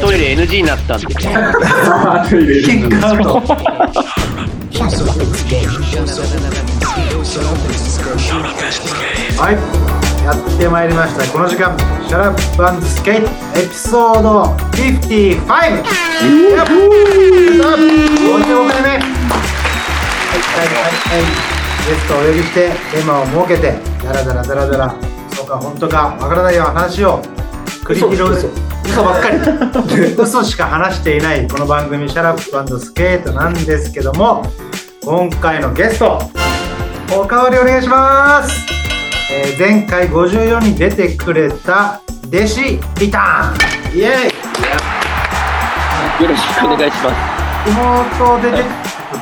トイレ NG になったんで。はい、やってまいりました。この時間、シャラップアンドスケートエピソード 55! やっ55回目はい、はい、はい、はい。ゲストをお呼びして、テーマを設けて、ダラダラダラダラ、そうか、本当か、わからないような話を繰り広げ嘘ばっかり。嘘しか話していないこの番組「SHUT UP & SKATE」なんですけども今回のゲストおかわりお願いします、えー前回54に出てくれた弟子リターン。イエーイ。よろしくお願いします。妹でね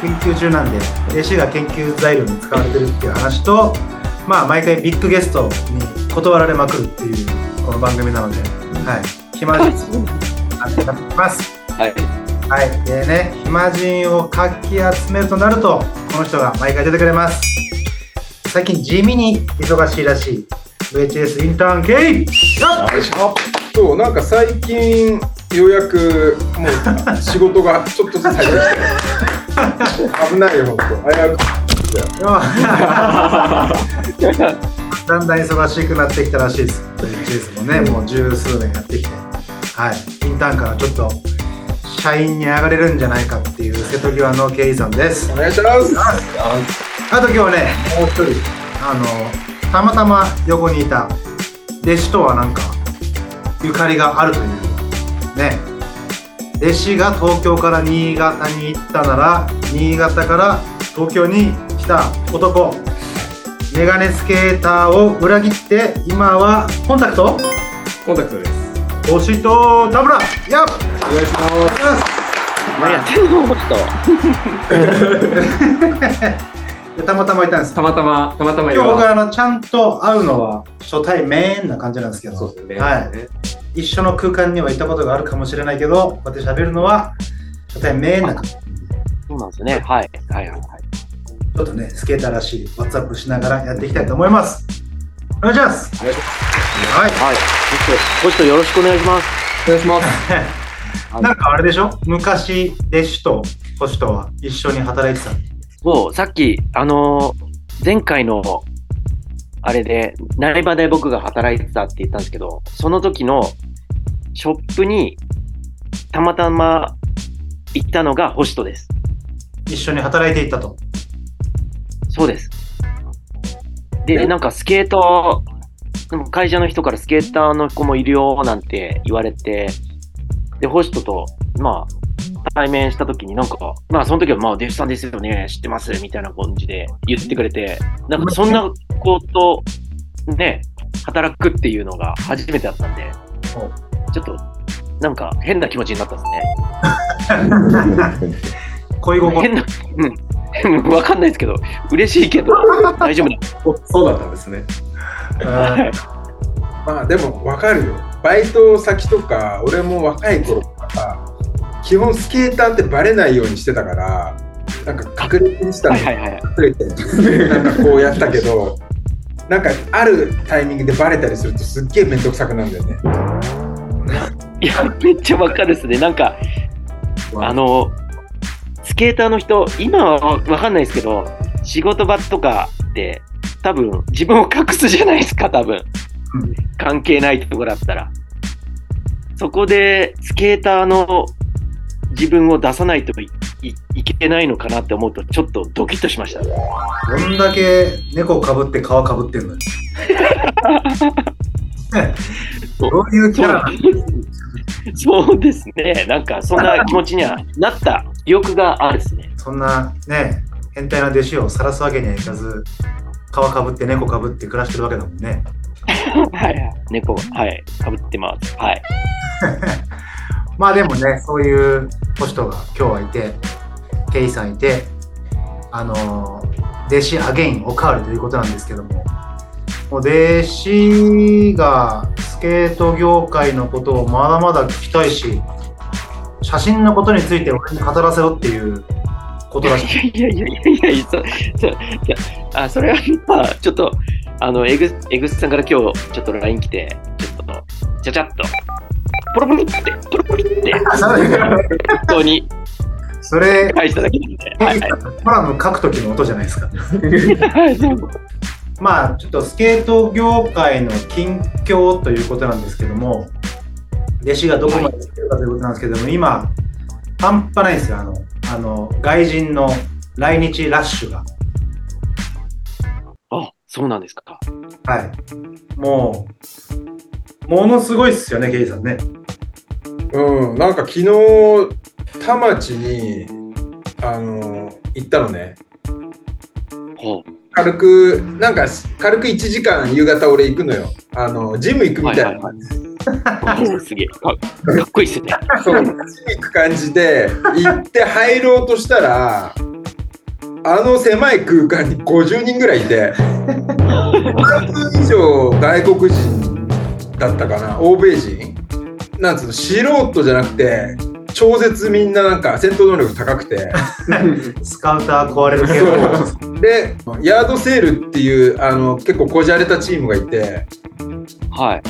研究中なんで弟子が研究材料に使われてるっていう話とまあ毎回ビッグゲストに断られまくるっていうこの番組なのではい暇人あってなってます。はい。はい。でね暇人をかき集めるとなるとこの人が毎回出てくれます。最近地味に忙しいらしい。VHS インターン K よっそうなんか最近ようやくもう仕事がちょっとずつ入ってきて危ないよ本当。危う だんだん忙しくなってきたらしいです。VHS もね、もう十数年やってきて、はい、インターンからちょっと社員に上がれるんじゃないかっていう瀬戸際のケイさんです。く。お願いします。あと今日はね、もう一人、あの、たまたま横にいた弟子とはなんかゆかりがあるというね、弟子が東京から新潟に行ったなら、新潟から東京に来た男、メガネスケーターを裏切って、今はコンタクト？コンタクトです星と田村やっお願いします何やってんの？ちょっと。たまたまいたんです。たまたま、たまたま今日僕あのちゃんと会うのは初対面な感じなんですけど、そうですね。はい、一緒の空間にはいたことがあるかもしれないけど、こうやって喋るのは初対面な感じ。ちそうなんですね。はい。はいはいはい。ょっとね、スケーターらしい WhatsApp しながらやっていきたいと思います。お願いします。お願いしますはい。はい。ホスト、ホストよろしくお願いします。お願いします。なんかあれでしょ？昔、弟子と星とは一緒に働いてた。そう、さっき、あのー前回の、あれで、苗場で僕が働いてたって言ったんですけど、その時のショップに、たまたま行ったのがホストです。一緒に働いていったと。そうです。で、なんかスケート、でも会社の人からスケーターの子もいるよなんて言われて、で、ホストと、まあ、対面した時になんか、まあその時はまあ、弟子さんですよね、知ってます、みたいな感じで言ってくれて、なんかそんな子と、ね、働くっていうのが初めてだったんで、ちょっと、なんか変な気持ちになったんですね。恋心。変な、うん。わかんないですけど、嬉しいけど、大丈夫だ。そうだったんですねうんまあでも分かるよバイト先とか俺も若い頃とか基本スケーターってバレないようにしてたからなんか隠れてにしたのはいはいはい。隠れてなんかこうやったけどなんかあるタイミングでバレたりするとすっげえ面倒くさくなるんだよねいや、めっちゃわかるですね。なんか、あの、スケーターの人、今はわかんないですけど、仕事場とかって、多分、自分を隠すじゃないですか、多分うん。関係ないところだったら。そこで、スケーターの自分を出さないといけないのかなって思うと、ちょっとドキッとしました。どんだけ猫をかぶって皮かぶってんのよ。どういうキャラそうですね。なんか、そんな気持ちにはなった記憶があるですね。そんなね、変態な弟子を晒すわけにはいかず、皮かぶって猫かぶって暮らしてるわけだもんね。はいはい。猫、はい。かぶってます。はい。まあでもね、そういうポストが今日はいて、ケイさんいて、あのー弟子アゲインおかわりということなんですけども、もう弟子がスケート業界のことをまだまだ聞きたいし、写真のことについて俺に語らせろっていうことらしい。いやいやいやいやいや、そそあそれはまあ、ちょっと、あの、エグエグスさんから今日、ちょっと LINE 来て、ちょっと、ちゃちゃっと、ポロポロって、ポロポロって、本当にそれ、返しただけなんで。はいはいコラム書く時の音じゃないですか。まあ、ちょっとスケート業界の近況ということなんですけども、弟子がどこまで来てるかということなんですけども、今、半端ないですよ、あの、あの外人の来日ラッシュが。あ、そうなんですか。はい。もう、ものすごいっすよね、ケイさんね。うん、なんか昨日、田町に、あの、行ったのね。ほ軽く、なんか、軽く1時間夕方俺行くのよ。あの、ジム行くう。みたいな。はいはいすげえ。かかっこいいっすね。そう、ジム行く感じで、行って入ろうとしたら、あの狭い空間に50人ぐらいいて、半分以上外国人だったかな、欧米人なんつうの、素人じゃなくて、超絶みんななんか戦闘能力高くて、スカウター壊れる系の。で、ヤードセールっていう、あの、結構こじゃれたチームがいて、はい。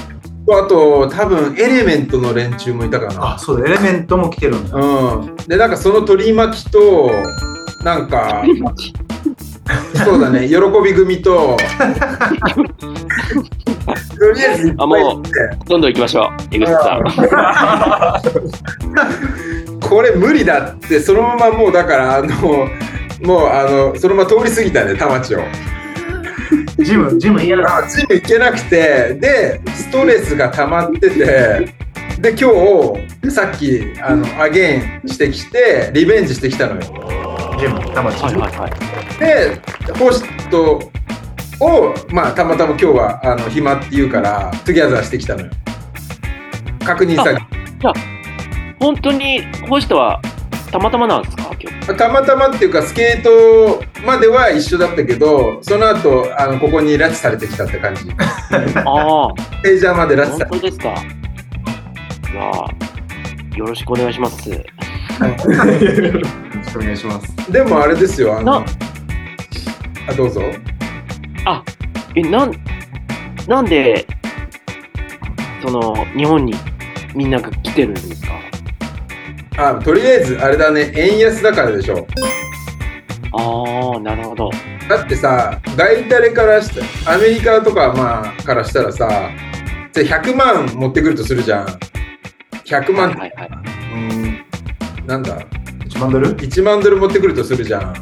あと、多分エレメントの連中もいたかな。あ、そうだ、エレメントも来てるんだ。うん、でなんかその取り巻きとなんかそうだね喜び組と とりあえずいっぱいいてどんどん行きましょう。江口さん。これ無理だってそのままもうだからあのもうあのそのまま通り過ぎたね田町をジム、ジム嫌だ。あジム行けなくてでストレスが溜まっててで今日さっきあの again してきてリベンジしてきたのよジム、田町。はいはいはい。でホストをまあたまたま今日はあの暇って言うから together してきたのよ。確認さ本当に、この人はたまたまなんですか？今日。たまたまっていうかスケートまでは一緒だったけどその後あのここに拉致されてきたって感じ。ああ、ページャーまで拉致さ本れ当ですか？いやーよろしくお願いします。よろしくお願いします。てでもあれですよあのな。あどうぞえ、なん、なんで、その、日本にみんなが来てるんですか？あとりあえずあれだね。円安だからでしょ。ああ、なるほど。だってさ外タレからしたアメリカとかまあからしたらさじゃあ100万持ってくるとするじゃん。100万はいはい。うん。なんだ？1万ドル？1万ドル持ってくるとするじゃん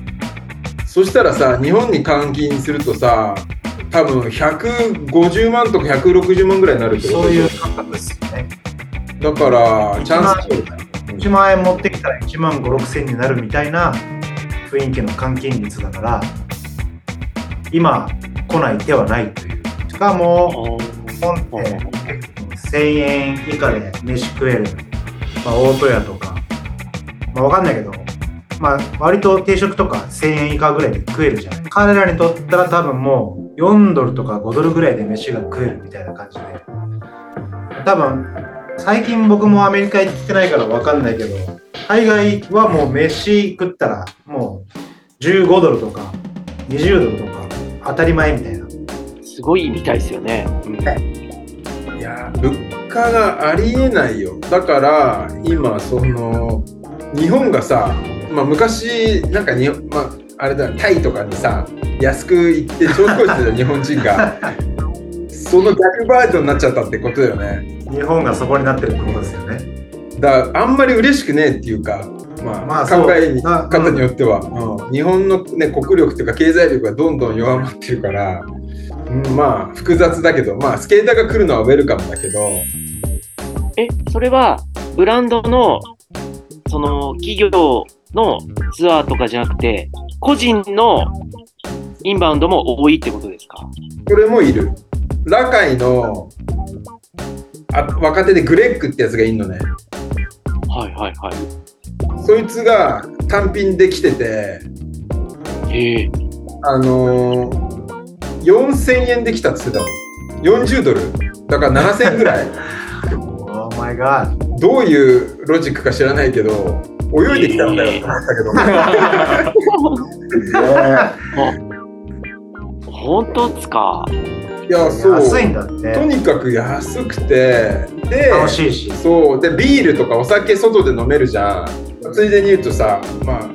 そしたらさ日本に換金するとさ多分150万とか160万ぐらいになるってことそういう感覚ですよね。だからチャンス1万円持ってきたら1万5、6千になるみたいな雰囲気の換金率だから、今来ない手はないという。しかも、日本って結構1000円以下で飯食える、まあ、大戸屋とか、まあ、わかんないけど、まあ、割と定食とか1000円以下ぐらいで食えるじゃない。彼らにとったら多分もう4ドルとか5ドルぐらいで飯が食えるみたいな感じで。多分、最近僕もアメリカ行ってないからわかんないけど、海外はもう飯食ったらもう15ドルとか20ドルとか当たり前みたいな。すごいみたいですよね。うんいや物価がありえないよだから今その日本がさ、まあ、昔なんかに、まあ、あれだタイとかにさ安く行って調子こいてた日本人が その逆バージョンになっちゃったってことだよね。日本がそこになってるってことですよね。だからあんまり嬉しくねえっていうか、まあまあ考え方によっては、うん。日本の、ね、国力というか経済力がどんどん弱まってるから、うん、まあ複雑だけど、まあ、スケーターが来るのはウェルカムだけど。え、それは、ブランドの、その、企業のツアーとかじゃなくて、個人のインバウンドも多いってことですか？これもいる。ラカイのあ若手でグレッグってやつがいるのね。はいはいはそいつが単品で来てて、い。へえ。あのー、4000円で来たって言ってたの。40ドル。だから7000円ぐらい。Oh my god. どういうロジックか知らないけど、泳いできたんだよって思ったけど。あ本当っすか？いやそう。安いんだって。とにかく安くて。で楽しいし。そう。でビールとかお酒外で飲めるじゃん。ついでに言うとさまあ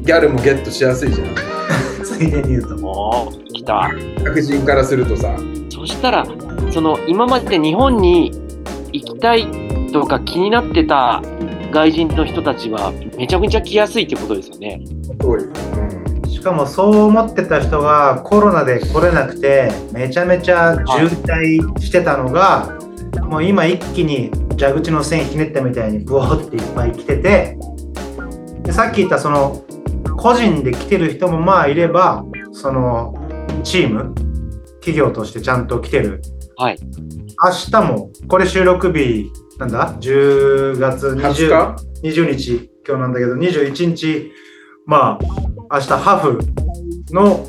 ギャルもゲットしやすいじゃん。ついでに言うと。おー、来た。白人からするとさ。そしたら、その、今まで日本に行きたいとか気になってた外人の人たちは、めちゃくちゃ来やすいってことですよね。すごい、うん、しかもそう思ってた人がコロナで来れなくてめちゃめちゃ渋滞してたのがもう今一気に蛇口の線ひねったみたいにブワーっていっぱい来ててでさっき言ったその個人で来てる人もまあいればそのチーム企業としてちゃんと来てるはい。明日もこれ収録日なんだ？10月20 20日？20日。今日なんだけど21日。まあ明日ハフの、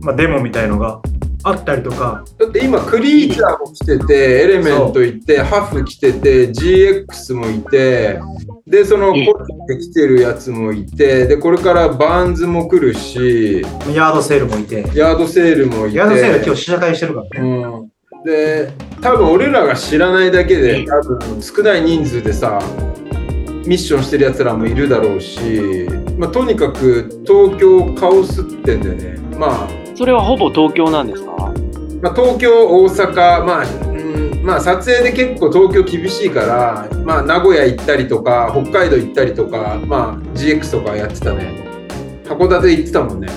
まあ、デモみたいのがあったりとか。だって今クリーチャーも来ててエレメントいてハフ来てて GX もいてでそのうん。コロで来てるやつもいてでこれからバーンズも来るしヤードセールもいて。ヤードセールもいて。ヤードセール今日試写会してるからね。うん、で多分俺らが知らないだけで多分少ない人数でさミッションしてるやつらもいるだろうし、まあ、とにかく東京カオスってんだよねまあそれはほぼ東京なんですか？まあ、東京、大阪、まあ、うん、まあ、撮影で結構東京厳しいから、まあ、名古屋行ったりとか、北海道行ったりとか、まあ、GX とかやってたね。函館行ってたもんね。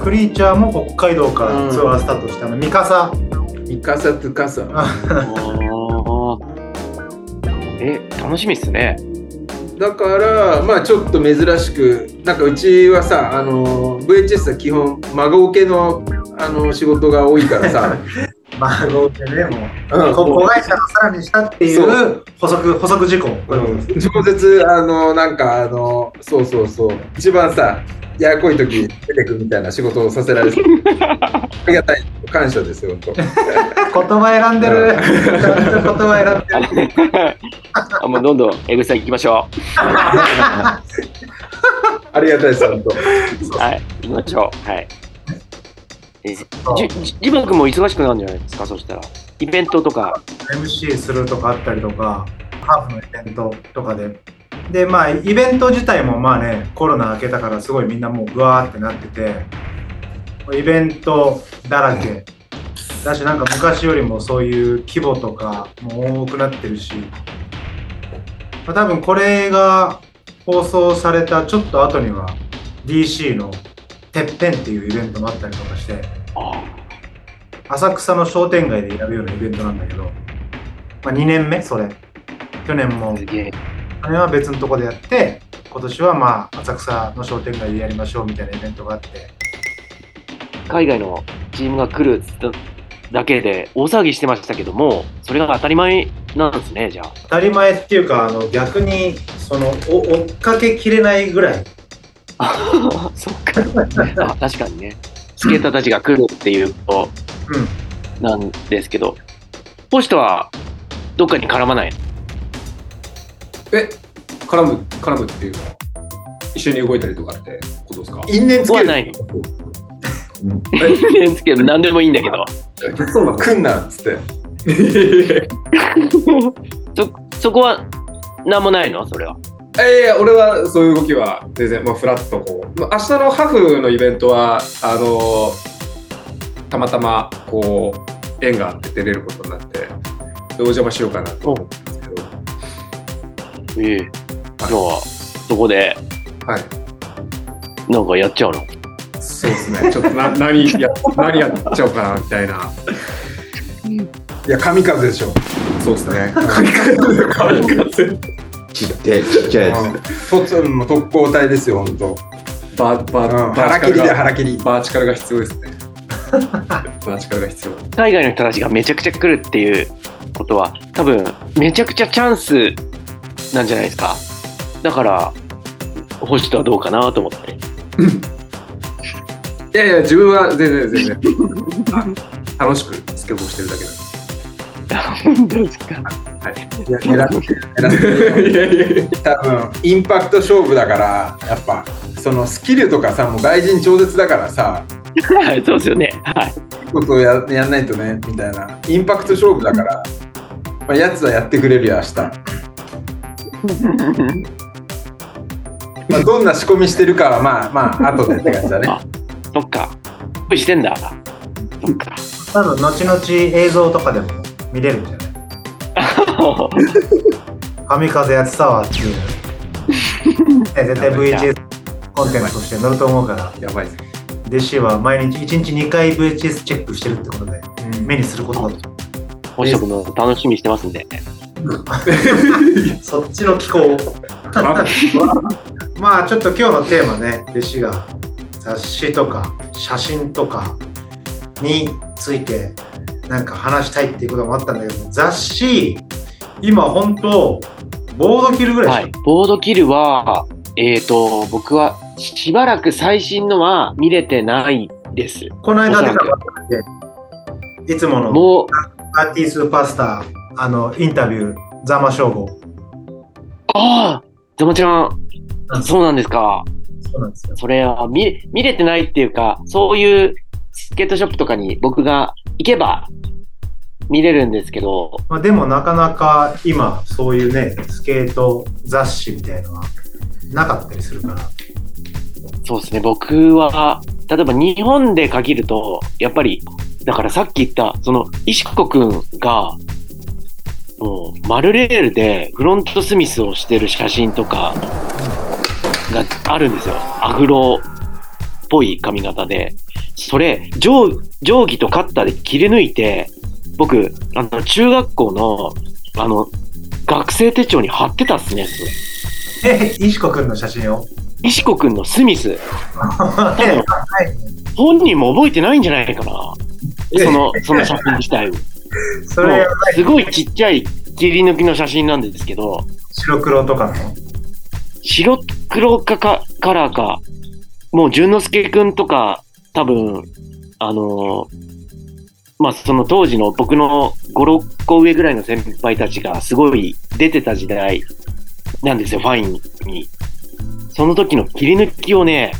うんクリーチャーも北海道からツアースタートして、あの。三笠。イカサとカサ。あ。ー え、楽しみっすね。だから、まあ、ちょっと珍しく、なんかうちはさ、あの、VHS は基本、孫受けの、あの、仕事が多いからさ、まあ合計ねもううんこ子会社のさらにしたっていそう。補足補足事項、うん。超絶あのなんかあのそうそうそう。一番さややこい時出てくみたいな仕事をさせられて。ありがたい。感謝ですよ本当。言葉選んでる。言葉選んでる。あもうどんどん江口さん行きましょありがたいです本う。はい、行きましょう。はい。えじじジバ君も忙しくなるんじゃないですか、そしたら。イベントとか。MC するとかあったりとか、ハーフのイベントとかで。で、まあ、イベント自体もまあね、コロナ明けたからすごいみんなもうグワーってなってて、イベントだらけ。だし、なんか昔よりもそういう規模とかも多くなってるし、まあ、多分これが放送されたちょっと後には DC のてっぺんっていうイベントもあったりとかして、あ浅草の商店街でやるようなイベントなんだけど、まあ、2年目それ去年も。去年は別のとこでやって今年はまあ浅草の商店街でやりましょうみたいなイベントがあって海外のチームが来るだけで大騒ぎしてましたけども、それが当たり前なんですね、じゃあ。当たり前っていうかあの逆にそのお追っかけきれないぐらいあ そっか。あ確かにね。スケーターたちが来るっていうと、うんなんですけど、ポストはどっかに絡まない。え、絡む、絡むっていうのは、一緒に動いたりとかってことですか？因縁つけない。ですけど、何でもいいんだけど。そうなの来んなっつって そ、そこは何もないの？それは。いやいや、俺はそういう動きは全然、まあ、フラッとこう、まあ、明日のハフのイベントは、あのたまたまこう、縁があって出れることになって、でお邪魔しようかなと思ったんですけど、ええじゃあ、そこで、はい。なんかやっちゃうの？そうですね。ちょっとな 何や何やっちゃおうかなみたいな。いや神風でしょそうですね。神風神風。ちっちゃいちっちゃいやつ。とつもう特攻隊ですよ本当バーバうんー腹切りだバ腹切りーチカルが必要ですね。バーチカルが必要。海外の人たちがめちゃくちゃ来るっていうことは、多分、めちゃくちゃチャンスなんじゃないですか。だから、星とはどうかなと思って。いやいや自分は全然全然あ 楽しくスケボーしてるだけなんですか？いや狙ってる狙ってるいやいやいや多分インパクト勝負だからやっぱそのスキルとかさもう外人超絶だからさはい、そうですよね。はい。ことをややんないとね、みたいな。インパクト勝負だから、まあ、やつはやってくれるよ、明日。まあ、どんな仕込みしてるかは、まあまあ、後でって感じだね。そっか。プしてんだ。そっか。多分後々映像とかでも見れるんじゃない？神風やってたわっていう。ね絶対 VHS コンテンツとして載ると思うから、やばいです。弟子は毎日1日2回 VHS チェックしてるってことで、目にすることだと。星野君の楽しみにしてますんで。そっちの気候。まあちょっと今日のテーマね、弟子が雑誌とか写真とかについてなんか話したいっていうこともあったんだけど、雑誌、今本当ボードキルぐらいはい。ボードキルは、えっ、と、僕はしばらく最新のは見れてないです。この間出たばっで、いつものもう、アーティースーパースター、あの、インタビュー、ザマショーゴ。ああ、ザマちゃん、そうなんですか。そうなんですよ。それは見見れてないっていうか、そういうスケートショップとかに僕が行けば見れるんですけど、まあ、でもなかなか今、そういうね、スケート雑誌みたいのはなかったりするから。そうですね、僕は、例えば日本で限ると、やっぱり、だからさっき言った、その、石子くんが、もう、マルレールでフロントスミスをしてる写真とかがあるんですよ。アフロっぽい髪型で。それ、定定規とカッターで切り抜いて、僕、あの、中学校の、あの、学生手帳に貼ってたっすね、それ。え、石子くんの写真を？石子くんのスミス。はい本人も覚えてないんじゃないかな。その、その写真自体を。それ、すごいちっちゃい切り抜きの写真なんですけど、白黒とかの？白黒かかカラーか、もう淳之介くんとか、多分、あのーまあ、その当時の僕の5、6個上ぐらいの先輩たちがすごい出てた時代なんですよ、ファインに。その時の切り抜きをね、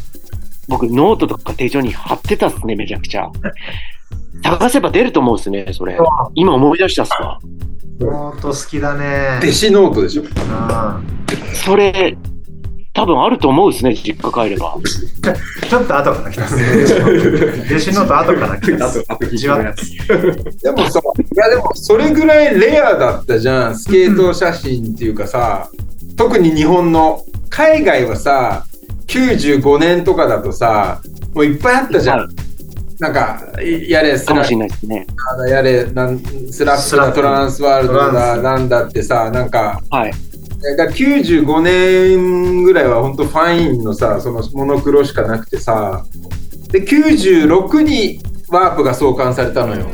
僕ノートとか手帳に貼ってたっすね、めちゃくちゃ。探せば出ると思うんですね、それ。今思い出したっすわ。ノート好きだね。弟子ノートでしょ。あそれ、多分あると思うですね、実家帰れば。ーちょっと後から来たっすね。弟子ノート後から来たっす。でもさ、いやでもそれぐらいレアだったじゃん、スケート写真っていうかさ、特に日本の、海外はさ、95年とかだとさ、もういっぱいあったじゃん。はいなんか、いやれ、スラかもしれないですね。ッやれ、なんスラップだ、トランスワールドだ、なんだってさ、なんか、はい。だから95年ぐらいは本当ファインのさ、そのモノクロしかなくてさ、で、96にワープが創刊されたのよ。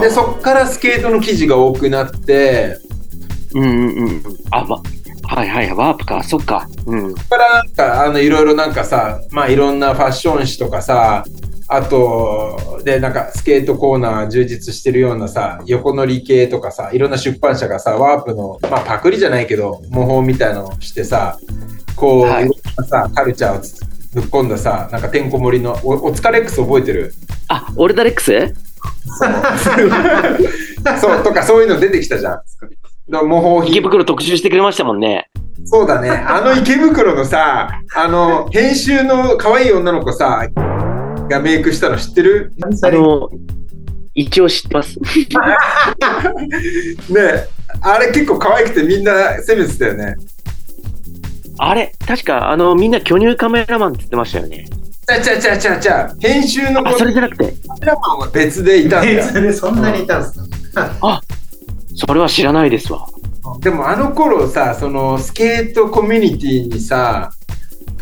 で、そっからスケートの記事が多くなって、うんうんうん。あ、ま、はいはい、ワープか、そっか。うん。そっからなんか、あの、いろいろなんかさ、まあいろんなファッション誌とかさ、あと、で、なんかスケートコーナー充実してるようなさ、横乗り系とかさ、いろんな出版社がさ、ワープの、まあパクリじゃないけど、模倣みたいなのをしてさ、こう、はいさ、カルチャーをつぶっ込んださ、なんかてんこ盛りの、おお疲れ X 覚えてる？あ、オルダレックス？そう、とかそういうの出てきたじゃん。の模倣品。池袋特集してくれましたもんね。そうだね。あの池袋のさ、あの、編集の可愛い女の子さ、がメイクしたの知ってる？あの、一応知ってます。ねえあれ結構可愛くてみんな攻めてたよね。あれ、確か、あの、みんな巨乳カメラマンって言ってましたよね。ちゃちゃちゃちゃちゃ、編集のそれじゃなくて、カメラマンは別でいたんだよ。別でそんなにいたんすか？それは知らないですわ。でもあの頃さ、そのスケートコミュニティにさ、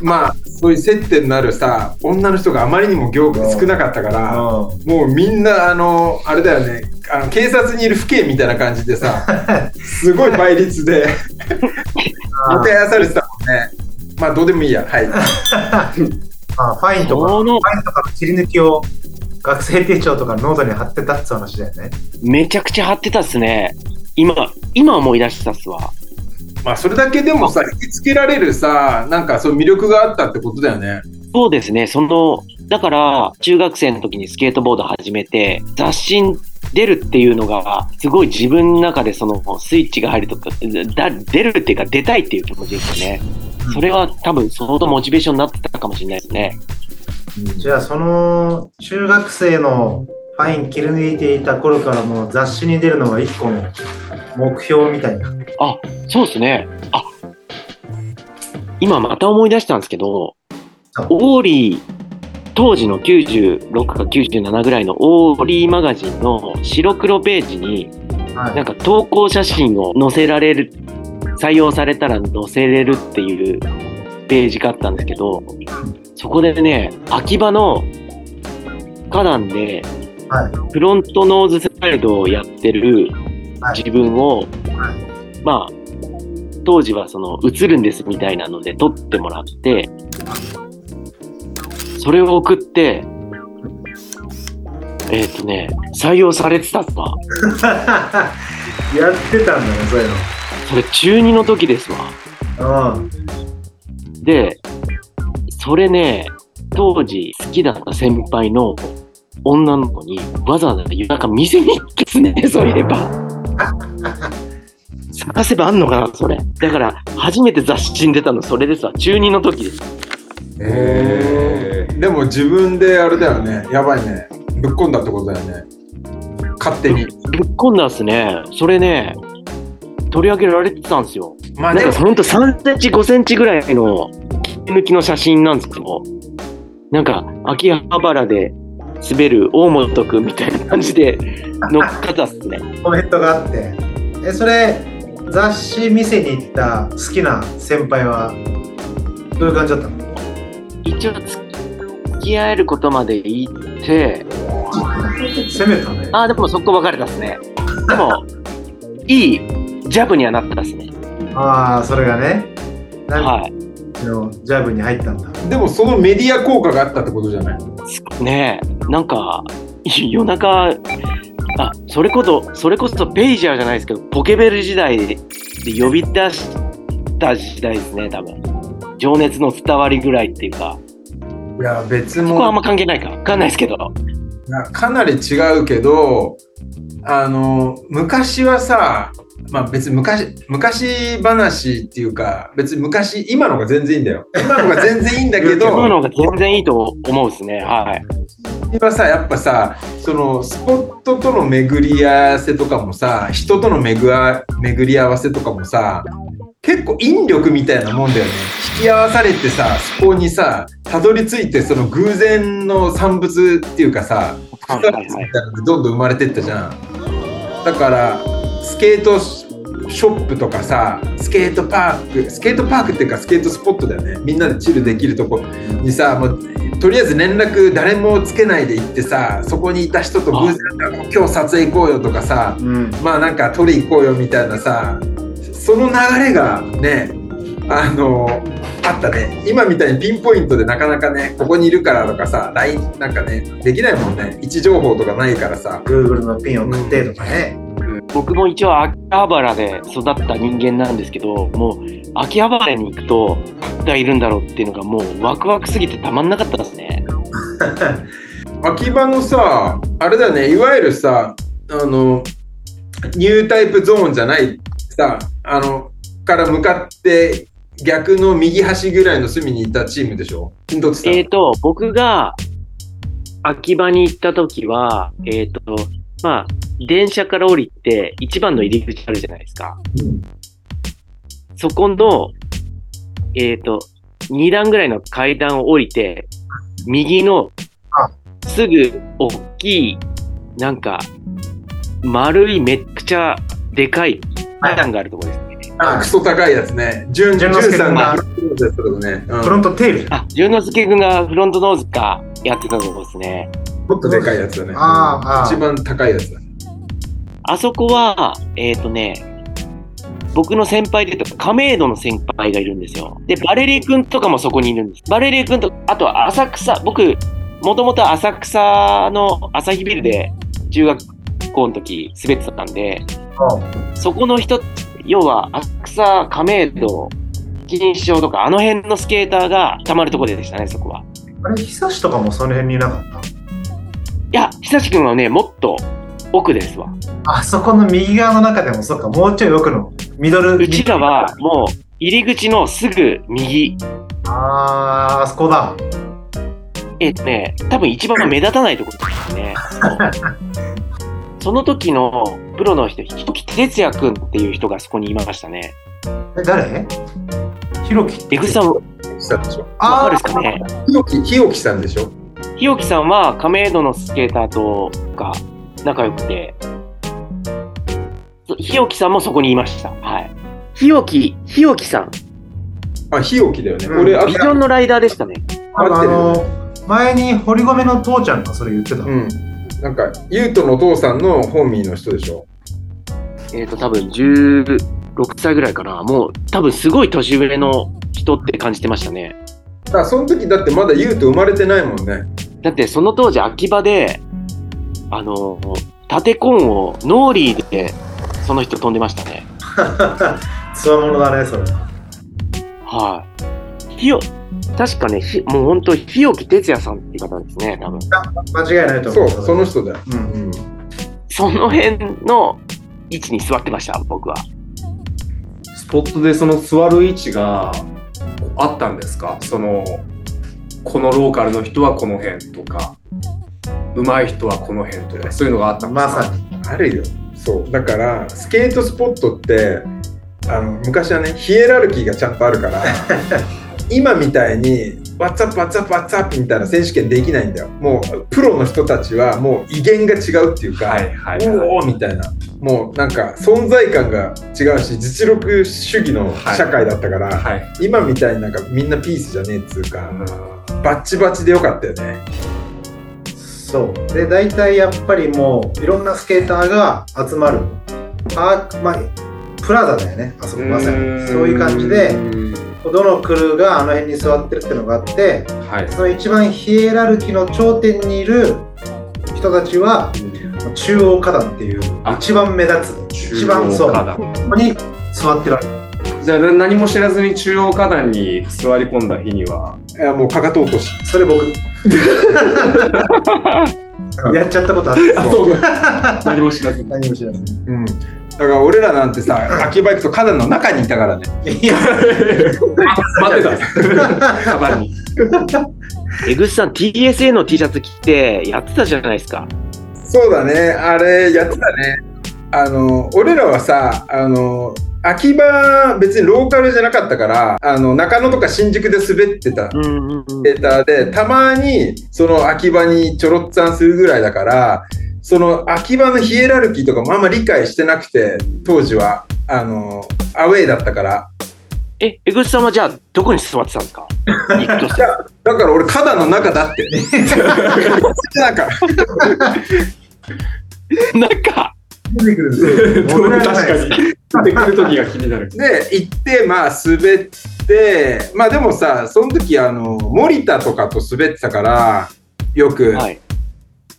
まあ、そういう接点のあるさ、女の人があまりにも業が少なかったから、もうみんな、あの、あれだよね、あの警察にいる父兄みたいな感じでさ、すごい倍率で、もてあやされてたもんね。まあ、どうでもいいや。はい。あファインとか、ファインとかの切り抜きを学生手帳とかノートに貼ってたって話だよね。めちゃくちゃ貼ってたっすね。今、今思い出したっすわ。まあ、それだけでもさ、引きつけられるさ、なんかそういう魅力があったってことだよね。そうですね、その、だから、中学生の時にスケートボード始めて、雑誌に出るっていうのが、すごい自分の中でそのスイッチが入るとか、だ出るっていうか出たいっていう気持ちですよね。それは多分相当モチベーションになってたかもしれないですね。じゃあその中学生のファイン切り抜いていた頃からもう雑誌に出るのが一個の目標みたいな。あ、そうですね。あ、今また思い出したんですけどあ、オーリー、当時の96か97ぐらいのオーリーマガジンの白黒ページに、はいなんか投稿写真を載せられる、採用されたら載せれるっていうページがあったんですけど、そこでね、秋葉の花壇ではい。フロントノーズスライドをやってるはい自分を、はいまあ、当時はその映るんですみたいなので撮ってもらって、それを送って、えっ、とね、採用されてたっすわ。やってたんだね、そういうそれ中2の時ですわ。の。うん。で、それね、当時好きだった先輩の女の子にわざわざ夜中見せに行ってですね、そういえば。探せばあんのかな、それ。だから、初めて雑誌に出たのそれですわ。中2の時です。へえ。でも自分であれだよね。やばいね。ぶっ込んだってことだよね。勝手に。ぶっ込んだっすね。それね、取り上げられてたんですよ。まあなんか、ほんと3センチ、5センチぐらいの切り抜きの写真なんですけど、なんか、秋葉原で滑る大本くんみたいな感じで乗っかったっすね。コメントがあって。え、それ、雑誌見せに行った好きな先輩は、どういう感じだったの？一応、付き合えることまで言って、攻めたね。ああ、でもそこ別れたっすね。でも、いいジャブにはなったっすね。ああ、それがね。はい。のジャブに入ったんだ。でもそのメディア効果があったってことじゃないねえ、なんか、夜中、あ、それこそ、それこそペイジャーじゃないですけど、ポケベル時代で呼び出した時代ですね、多分。情熱の伝わりぐらいっていうか、いや別そこはあんもま関係ないか。わかんないですけど。かなり違うけどあの昔はさまあ別に昔昔話っていうか別に昔今のが全然いいんだよ。今のが全然いいんだけど。今の方が全然いいと思うですね。はい。今さやっぱさそのスポットとの巡り合わせとかもさ人との巡あ巡り合わせとかもさ結構引力みたいなもんだよね。引き合わされてさそこにさたどり着いてその偶然の産物っていうかさみたいなのでどんどん生まれてったじゃん。だからスケートショップとかさスケートパークスケートパークっていうかスケートスポットだよね。みんなでチルできるとこにさもうとりあえず連絡誰もつけないで行ってさそこにいた人と偶然今日撮影行こうよとかさうん。まあなんか撮り行こうよみたいなさその流れがねあのあったね。今みたいにピンポイントでなかなかねここにいるからとかさ LINE なんかねできないもんね。位置情報とかないからさ。Google のピン送ってとかね。僕も一応秋葉原で育った人間なんですけど、もう秋葉原に行くと、誰がいるんだろうっていうのがもうワクワクすぎてたまんなかったですね。秋葉のさあれだよねいわゆるさあのニュータイプゾーンじゃないさあのから向かって逆の右端ぐらいの隅にいたチームでしょ？えっ、と、僕が秋葉に行った時は、えっ、と、まあ、電車から降りて一番の入り口あるじゃないですか。そこの、えっ、と、2段ぐらいの階段を降りて、右のすぐ大きい、なんか、丸いめっちゃでかい階段があるところですね。あクソ高いやつね純純之介んがまあフロントノーズやってたことね、うんフロントテールじゃん。あ、淳之介くんがフロントノーズかやってたところですね。もっとでかいやつだねあーあー一番高いやつだあそこは、えっ、とね、僕の先輩でと亀戸の先輩がいるんですよ。で、バレリー君とかもそこにいるんです。バレリー君と、あとは浅草、僕、もともと浅草の朝日ビルで中学校の時滑ってたんで、そこの人、要は浅草、亀戸、錦糸町とか、あの辺のスケーターがたまるところでしたね、そこは。あれ、久しとかもその辺にいなかった？いや、久しくんはね、もっと奥ですわ。あそこの右側の中でも、そっか、もうちょい奥の、ミドル。うちらはもう入り口のすぐ右。あー、あそこだ。えっとね、多分一番目立たないところですね。その時のプロの人、ひとき哲也くんっていう人がそこにいましたね。え、誰？ひろき。江口さん、わしたでしょ。かるですかねひよき、ひよきさんでしょ。日置さんは亀戸のスケーターとが仲良くて、そ日置さんもそこにいました。はい。日置、日置さん、あ、ひよきだよね。うん俺、あビジョンのライダーでしたね。あの前に堀米の父ちゃんがそれ言ってた。うん。なんか、ゆうとのお父さんの本民の人でしょ。えっ、と、多分16歳ぐらいかな。もう、多分すごい年上の人って感じてましたね。だからその時だってまだゆうと生まれてないもんね。だってその当時秋葉で、あの、縦コンをノーリーでその人飛んでましたね。つわものだね、それ。はい。ひよ、確かね、ひもう本当、日置哲也さんっていう方ですね、多分。間違いないとそう、思う。その人だよ。うん。うん。その辺の位置に座ってました、僕は。スポットでその座る位置があったんですか？そのこのローカルの人はこの辺とか上手い人はこの辺とかそういうのがあったんですか？まさに。あるよ。そう。だから、スケートスポットって、あの、昔はね、ヒエラルキーがちゃんとあるから、今みたいに、ワッツアップ、ワッツアップ、ワッツアップみたいな選手権できないんだよ。もう、プロの人たちは、もう威厳が違うっていうか、はいはいはいおおみたいな。もうなんか存在感が違うし実力主義の社会だったから、はい今みたいになんかみんなピースじゃねえっつうか、うんバッチバチでよかったよね。そう。で、大体やっぱりもう、いろんなスケーターが集まる。あまあ、プラザだよね、あそこまさに。そういう感じで、どのクルーがあの辺に座ってるっていうのがあって、はい。その一番ヒエラルキーの頂点にいる人たちは、中央花壇っていうあ。一番目立つ一番そう。ここに座ってるわけ壇じゃあ何も知らずに中央花壇に座り込んだ日にはいやもうかかと落とし。それ僕。やっちゃったことあってそう。何も知らずに。何も知らずに。うん。だから俺らなんてさ、秋葉行くと花壇の中にいたからね。いや待ってた カバンに江口さん、TSA の T シャツ着てやってたじゃないですか。そうだね、あれやってたね。あの、俺らはさ、あの、秋葉別にローカルじゃなかったから、あの、中野とか新宿で滑ってた。データで、たまにその秋葉にちょろっつぁんするぐらいだから、その秋葉のヒエラルキーとかもあんま理解してなくて、当時は、あの、アウェイだったから。え、江口さんはじゃあ、どこに座ってたんですか？だから俺、花壇の中だって。なんか、なんか、出てくるんですよ確かに出てくる時が気になるで、行って、まあ、滑って、まあでもさ、その時、あの、森田とかと滑ってたから、よく、はい。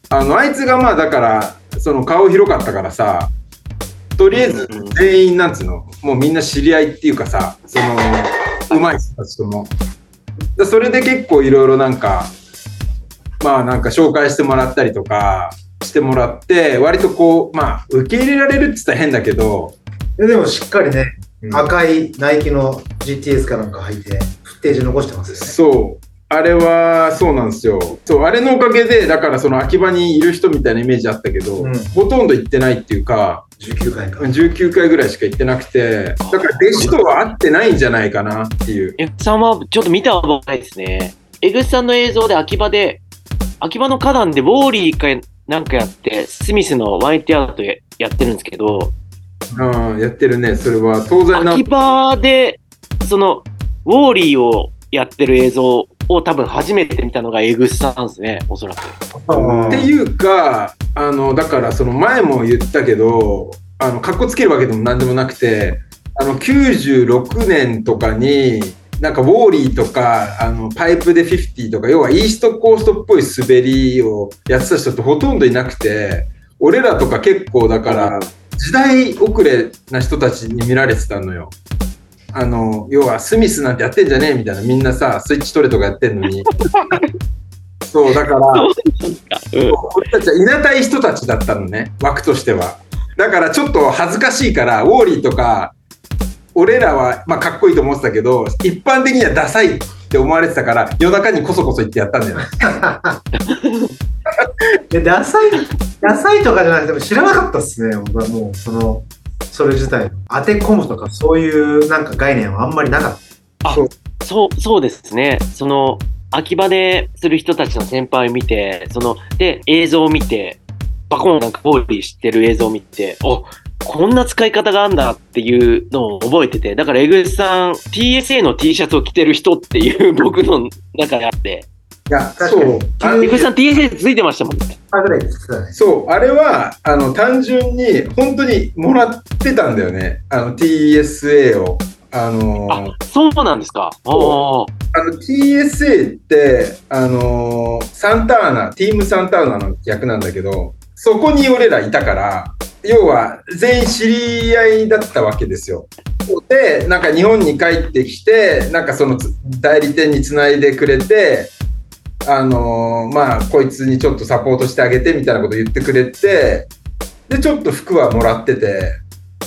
あの、あいつがまあ、だから、その顔広かったからさ、とりあえず全員、なんつうの、もうみんな知り合いっていうかさ、その、上手い人たちとも。でそれで結構いろいろなんか、まあなんか紹介してもらったりとかしてもらって、割とこう、まあ、受け入れられるって言ったら変だけど、ででもしっかりね、うん赤いナイキの GTS かなんか履いてフッテージ残してますよねそう。あれは、そうなんですよ。そう、あれのおかげで、だからその秋葉にいる人みたいなイメージあったけど、うんほとんど行ってないっていうか、19回か19回ぐらいしか行ってなくて、だから弟子とは会ってないんじゃないかなっていう。江口さんはちょっと見た覚えないですね。江口さんの映像で秋葉で、秋葉の花壇でウォーリーかなんかやって、スミスのワインティアートややってるんですけど、うん、やってるね。それは当然な。秋葉で、その、ウォーリーをやってる映像を多分初めて見たのが江口さんですね、おそらく。うんっていうか、あの、だからその前も言ったけど、あの、かっこつけるわけでも何でもなくて、あの、96年とかに、なんかウォーリーとか、あの、パイプで50とか、要はイーストコーストっぽい滑りをやってた人ってほとんどいなくて、俺らとか結構だから、時代遅れな人たちに見られてたのよ。あの、要はスミスなんてやってんじゃねえみたいな、みんなさ、スイッチトレとかやってんのに。そう、だから、うん俺たちはいなたい人たちだったのね、枠としては。だからちょっと恥ずかしいから、ウォーリーとか、俺らは、まあ、かっこいいと思ってたけど、一般的にはダサいって思われてたから、夜中にこそこそ言ってやったんだよね。でダサい、ダサいとかじゃなくても知らなかったっすね、僕はもう、その、それ自体。当て込むとか、そういうなんか概念はあんまりなかったあそう、そうですね。その、秋葉でする人たちの先輩を見て、その、で、映像を見て、バコンなんかボーリーしてる映像を見て、おこんな使い方があんだっていうのを覚えてて、だから江口さん、TSA の T シャツを着てる人っていう僕の中であって、いや、確かにそう。あ江口さん TSA ついてましたもんね。たぐらいで言ってたね。そう、あれは、あの、単純に、本当にもらってたんだよね。あの、TSA を。あのーあ、そうなんですか。あの TSA って、あのーサンターナ、ティームサンターナの役なんだけど、そこに俺らいたから、要は全員知り合いだったわけですよ。で、なんか日本に帰ってきて、なんかそのつ代理店につないでくれて、あのーまあ、こいつにちょっとサポートしてあげてみたいなこと言ってくれて、で、ちょっと服はもらってて、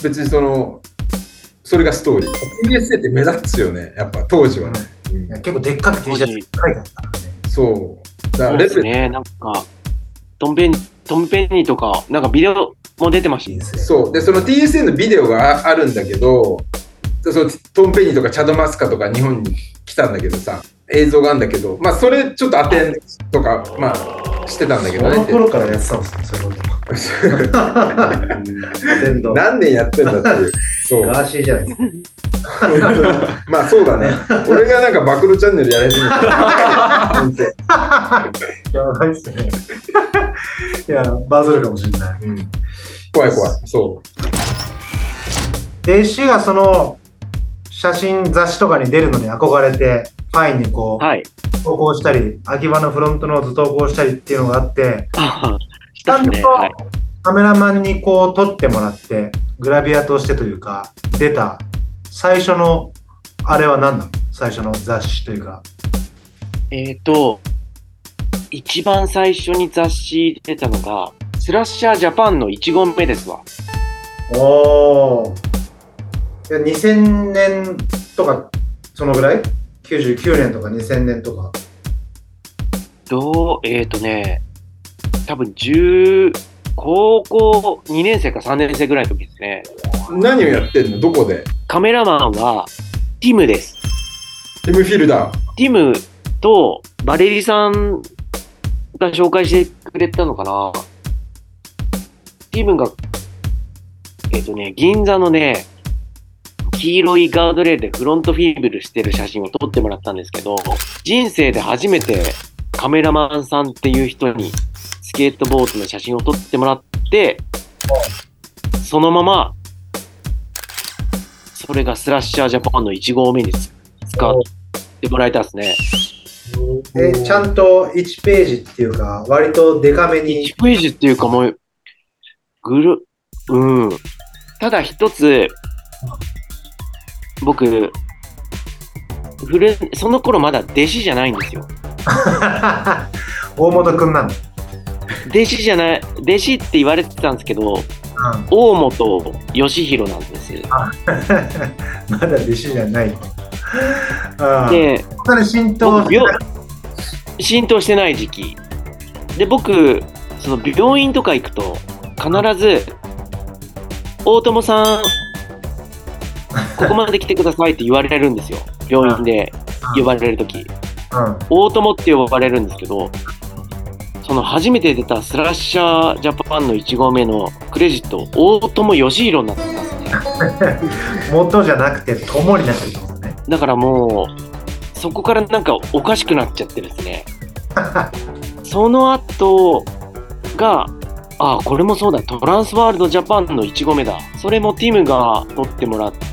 別にその、それがストーリー。TSA って目立つよね、やっぱ当時はね。うん結構でっかく T シャツ書いてあったからね。そう。だかそうらレベル、ですね。なんか、トン、トムペンニーとか、なんかビデオも出てました。TSA そう。で、その TSA のビデオがああるんだけど、そのトム・ペニーとかチャド・マスカとか日本に来たんだけどさ、映像があるんだけど、まあそれちょっとアテンとか、まあしてたんだけこどね。の頃からやってたんですね、そういうこと。全土。何年やってんだっていう。そう。ガーシーじゃないですか。まあそうだね。俺がなんか暴露チャンネルやり始めた。本当やばいっすね。いや、バズるかもしれない。うん怖い怖い。そで、氏がその、写真、雑誌とかに出るのに憧れて、ファインにこう、はい。投稿したり、秋葉のフロントノート投稿したりっていうのがあって、あちゃんと。カメラマンにこう撮ってもらって、グラビアとしてというか、出た最初の、あれは何なの？最初の雑誌というか。えっ、と、一番最初に雑誌出たのが、スラッシャージャパンの1号目ですわ。おー。いや2000年とか、そのぐらい？?99 年とか2000年とか。どう、えっ、とね、多分10、高校2年生か3年生ぐらいの時ですね。う。何をやってんの？どこで？カメラマンは、ティムです。ティム・フィルダー。ティムとバレリさんが紹介してくれたのかなティムが、えっ、とね、銀座のね、黄色いガードレールでフロントフィーブルしてる写真を撮ってもらったんですけど、人生で初めてカメラマンさんっていう人にスケートボードの写真を撮ってもらって、そのまま、それがスラッシャージャパンの1号目に使ってもらえたんですね。え、ちゃんと1ページっていうか、割とデカめに1ページっていうかもう、ぐる、うん。ただ一つ、僕、フル、その頃まだ弟子じゃないんですよ。大本くんなの。弟子じゃない、弟子って言われてたんですけど、うん、大本義弘なんです。まだ弟子じゃない。うん、で、浸透浸透してない時期。で、僕、その病院とか行くと、必ず、大友さん、ここまで来てくださいって言われるんですよ。病院で呼ばれるとき。うん大友って呼ばれるんですけど、その初めて出たスラッシャージャパンの1号目のクレジット、大友義弘になってたんですね。元じゃなくて友になってるってことね。だからもう、そこからなんかおかしくなっちゃってですね。その後が、あ、これもそうだ、トランスワールドジャパンの1号目だ。それもティムが撮ってもらって、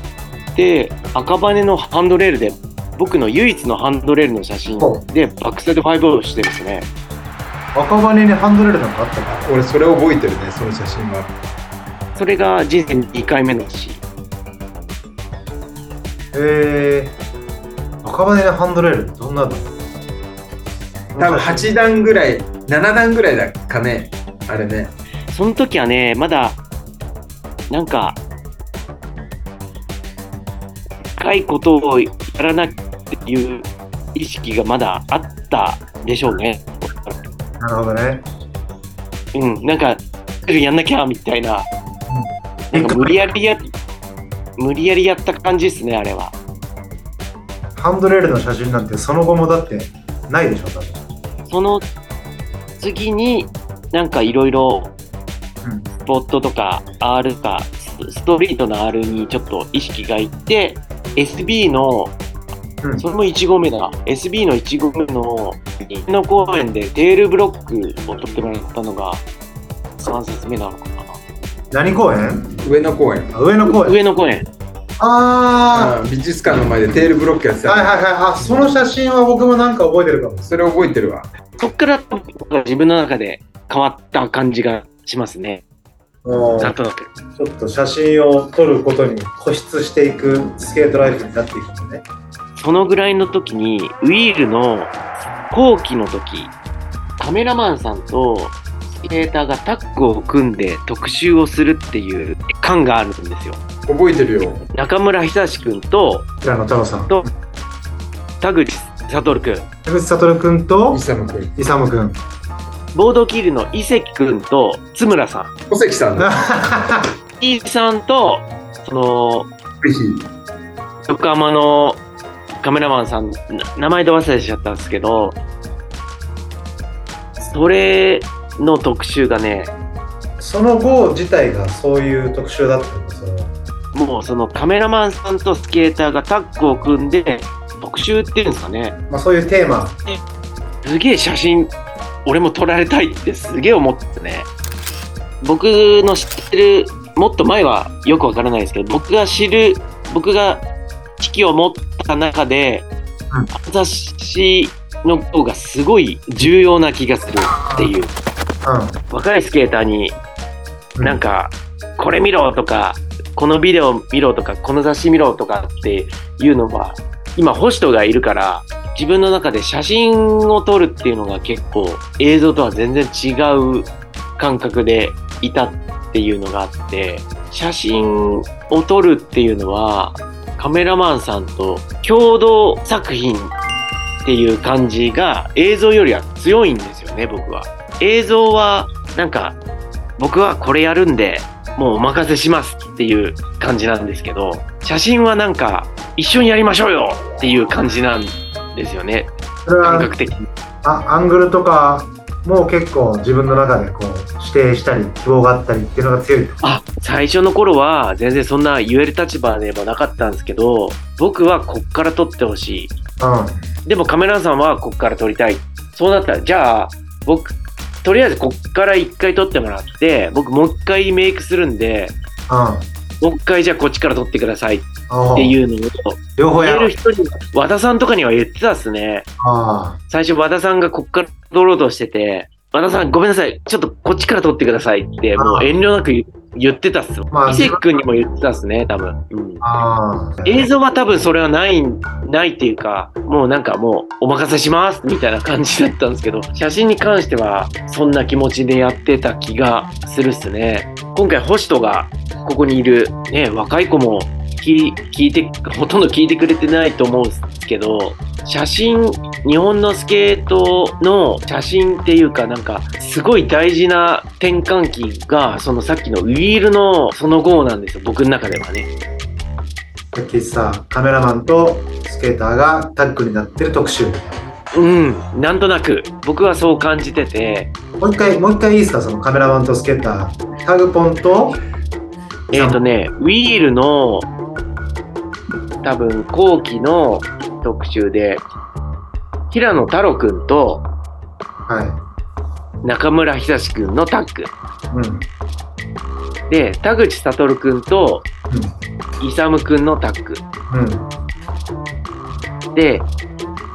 赤羽のハンドレールで、僕の唯一のハンドレールの写真でバックサイド5をしてですね。赤羽にハンドレールなんかあったか俺それ覚えてるね、その写真は。それが人生2回目のし、へえ赤羽にハンドレールってどんなの？多分8段ぐらい、7段ぐらいだかね。あれね。その時はね、まだ、なんか、深いことをやらなっていう意識がまだあったでしょうね。なるほどね。うん、なんか、やんなきゃみたいな、なんか無理やりや、無理やりやった感じですね、あれは。ハンドレールの写真なんてその後もだってないでしょ、多分。その次に、なんかいろいろうん、スポットとか R か、スストリートの R にちょっと意識がいって、SB の、うんそれも1合目だ。SB の1合目の、の公園でテールブロックを取ってもらったのが3節目なのかな。何公園？上野公園。あ上野公園。上野公園。あ美術館の前でテールブロックやってあ、た。はいはいはい。あ、その写真は僕もなんか覚えてるかも。それ覚えてるわ。そっから自分の中で変わった感じがしますね。もうなんとなく。ちょっと写真を撮ることに固執していくスケートライフになっていくんでね。そのぐらいの時に、ウィールの後期の時、カメラマンさんとスケーターがタッグを組んで特集をするっていう感があるんですよ。覚えてるよ。中村久志くんと平野太郎さん。田口悟くん、田口悟くんとイサム君。勇くん。ボードキルの伊関くんと津村さん、小関さんだ。伊さんと、その。横浜のカメラマンさん、な名前で忘れちゃったんですけど、それの特集がね、その後自体がそういう特集だったんですよ。もうそのカメラマンさんとスケーターがタッグを組んで、特集っていうんですかね、まあそういうテーマ。すげえ写真、俺も撮られたいってすげえ思ってね。僕の知ってる、もっと前はよくわからないですけど、僕が知る、僕が機器を持った中で、うん雑誌の方がすごい重要な気がするっていう。若いスケーターにうん。なんか、これ見ろとか、このビデオ見ろとか、この雑誌見ろとかっていうのは、今、星人がいるから、自分の中で写真を撮るっていうのが結構映像とは全然違う感覚でいたっていうのがあって、写真を撮るっていうのは、カメラマンさんと共同作品っていう感じが映像よりは強いんですよね、僕は。映像は、なんか、僕はこれやるんで、もうお任せしますっていう感じなんですけど、写真はなんか、一緒にやりましょうよっていう感じなんですよね、それは感覚的に。あアングルとかも結構自分の中でこう指定したり希望があったりっていうのが強いと。あ、最初の頃は全然そんな言える立場でもなかったんですけど、僕はこっから撮ってほしい。うん。でもカメラさんはこっから撮りたい。そうなったら、じゃあ、僕、とりあえずこっから一回撮ってもらって、僕もう一回メイクするんで、うん。もう一回じゃあこっちから撮ってくださいっていうのを、両方やる。人に、和田さんとかには言ってたっすね。あ最初和田さんがこっから撮ろうとしてて、和田さんごめんなさい、ちょっとこっちから撮ってくださいって、もう遠慮なく言言ってたっすよ。まあ伊勢君にも言ってたっすね、多分。うん。映像は多分それはない、ないっていうか、もうなんかもうお任せしますみたいな感じだったんですけど、写真に関してはそんな気持ちでやってた気がするっすね。今回星人がここにいるね、若い子も聞い聞いて、ほとんど聞いてくれてないと思うんですけど、写真、日本のスケートの写真っていうかなんか、すごい大事な転換期が、そのさっきのウィールのその後なんですよ、僕の中ではね。さっきさ、カメラマンとスケーターがタッグになってる特集。うん、なんとなく僕はそう感じてて、もう一回、もう一回いいですか、そのカメラマンとスケーター。タグポンと、えっ、とね、ウィールの多分後期の特集で、平野太郎くんとは中村久志くんのタッグ。い。うん。で、田口悟くんと勇くんのタッグ。うん。で、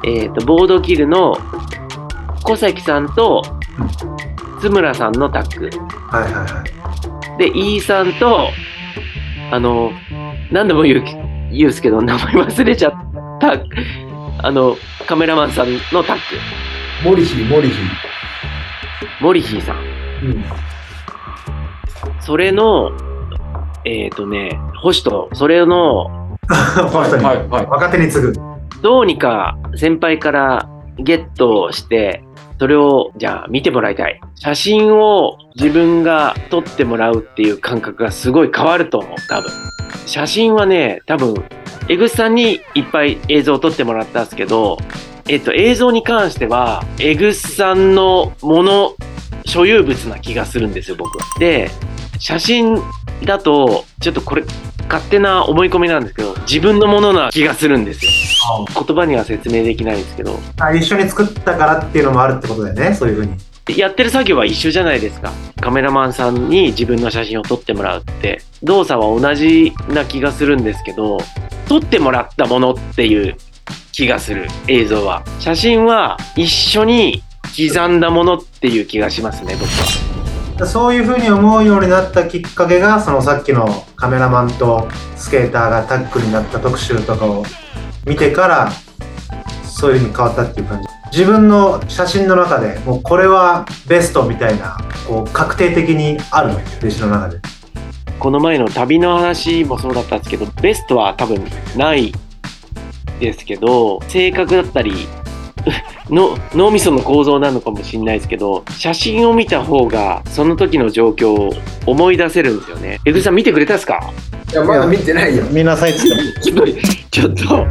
えっ、と、ボードキルの小関さんと津村さんのタッグ。はいはいはい。で、イーさんと、あの、何度も言う、言うんですけど、名前忘れちゃった、あの、カメラマンさんのタッグ。モリヒー、モリヒモリヒーさん。ー。うん。それの、えっ、とね、星と、それの、はいはい。若手に次ぐ。どうにか先輩からゲットして、それを、じゃあ見てもらいたい。写真を自分が撮ってもらうっていう感覚がすごい変わると思う、多分。写真はね、多分、江口さんにいっぱい映像を撮ってもらったんですけど、えっと、映像に関しては、江口さんのもの、所有物な気がするんですよ、僕は。で、写真だと、ちょっとこれ、勝手な思い込みなんですけど、自分のものな気がするんですよ。言葉には説明できないんですけど、あ一緒に作ったからっていうのもあるってことだよね、そういうふうに。やってる作業は一緒じゃないですか。カメラマンさんに自分の写真を撮ってもらうって、動作は同じな気がするんですけど、撮ってもらったものっていう気がする、映像は。写真は一緒に刻んだものっていう気がしますね、僕は。そういうふうに思うようになったきっかけが、そのさっきのカメラマンとスケーターがタッグになった特集とかを見てから、そういうふうに変わったっていう感じ。自分の写真の中でもうこれはベストみたいな、こう確定的にあるのよ、弟子の中で。この前の旅の話もそうだったんですけど、ベストは多分ないですけど、性格だったり、の脳みその構造なのかもしれないですけど、写真を見た方がその時の状況を思い出せるんですよね。江口さん見てくれたっすか？いや、まだ見てないよ。見なさいって言って ちょっと、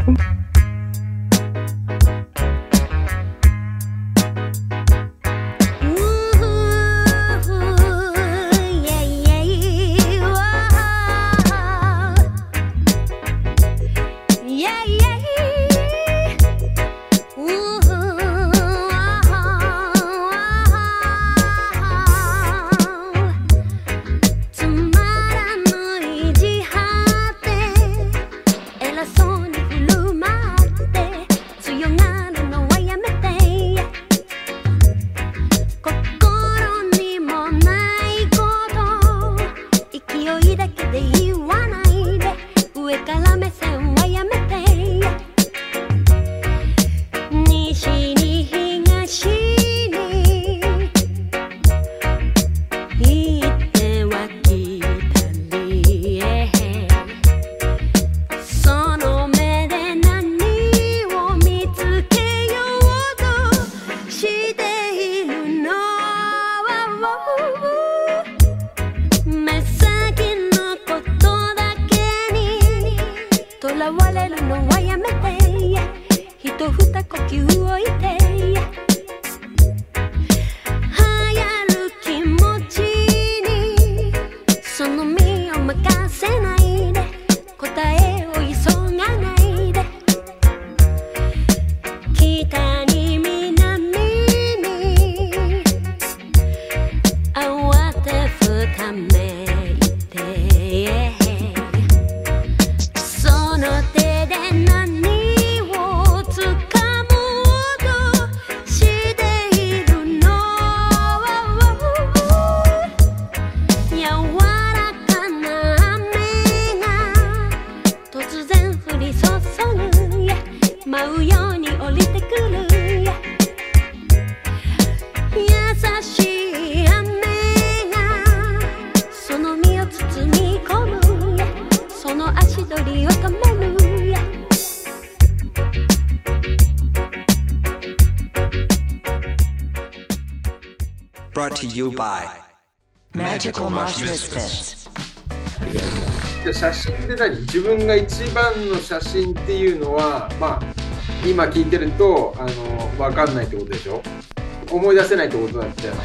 写真っていうのは、まあ、今聞いてると、あの、わかんないってことでしょ？思い出せないってことだったよね。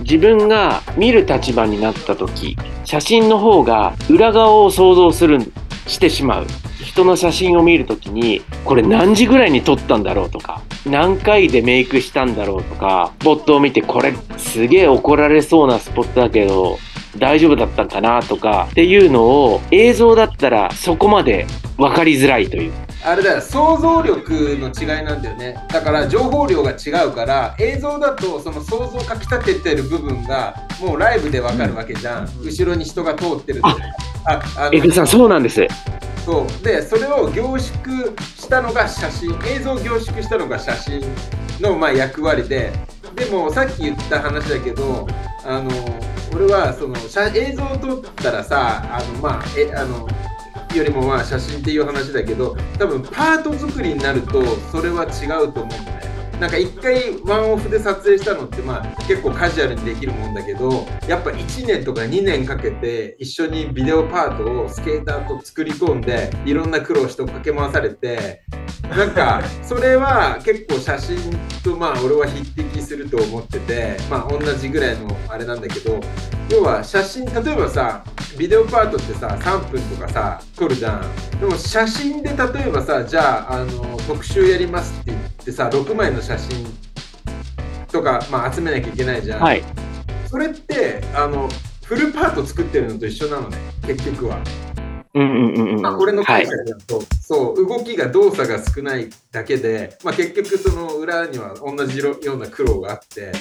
自分が見る立場になった時写真の方が裏側を想像するしてしまう人の写真を見る時にこれ何時ぐらいに撮ったんだろうとか何回でメイクしたんだろうとかスポットを見てこれすげえ怒られそうなスポットだけど大丈夫だったんかなとかっていうのを映像だったらそこまで分かりづらいというあれだよ、想像力の違いなんだよね。だから情報量が違うから、映像だとその想像をかき立ててる部分がもうライブでわかるわけじゃん。後ろに人が通ってると。あ、あ江口さんそうなんですそう。で、それを凝縮したのが写真、映像を凝縮したのが写真のまあ役割ででもさっき言った話だけどあの俺はその写映像を撮ったらさあのまあえあのよりもまあ写真っていう話だけど多分パート作りになるとそれは違うと思うんだね。なんか一回ワンオフで撮影したのってまあ結構カジュアルにできるもんだけどやっぱ1年とか2年かけて一緒にビデオパートをスケーターと作り込んでいろんな苦労してかけ回されてなんかそれは結構写真とまあ俺は匹敵すると思っててまあ同じぐらいのあれなんだけど要は写真例えばさビデオパートってさ3分とかさ撮るじゃんでも写真で例えばさじゃああの特集やりますって言ってさ6枚の写真とか、まあ、集めなきゃいけないじゃん、はい。それってあのフルパート作ってるのと一緒なのね結局は。うんうん。まあ、これのはい解。釈だと、そう動きが動作が少ないだけで、まあ、結局その裏には同じような苦労があって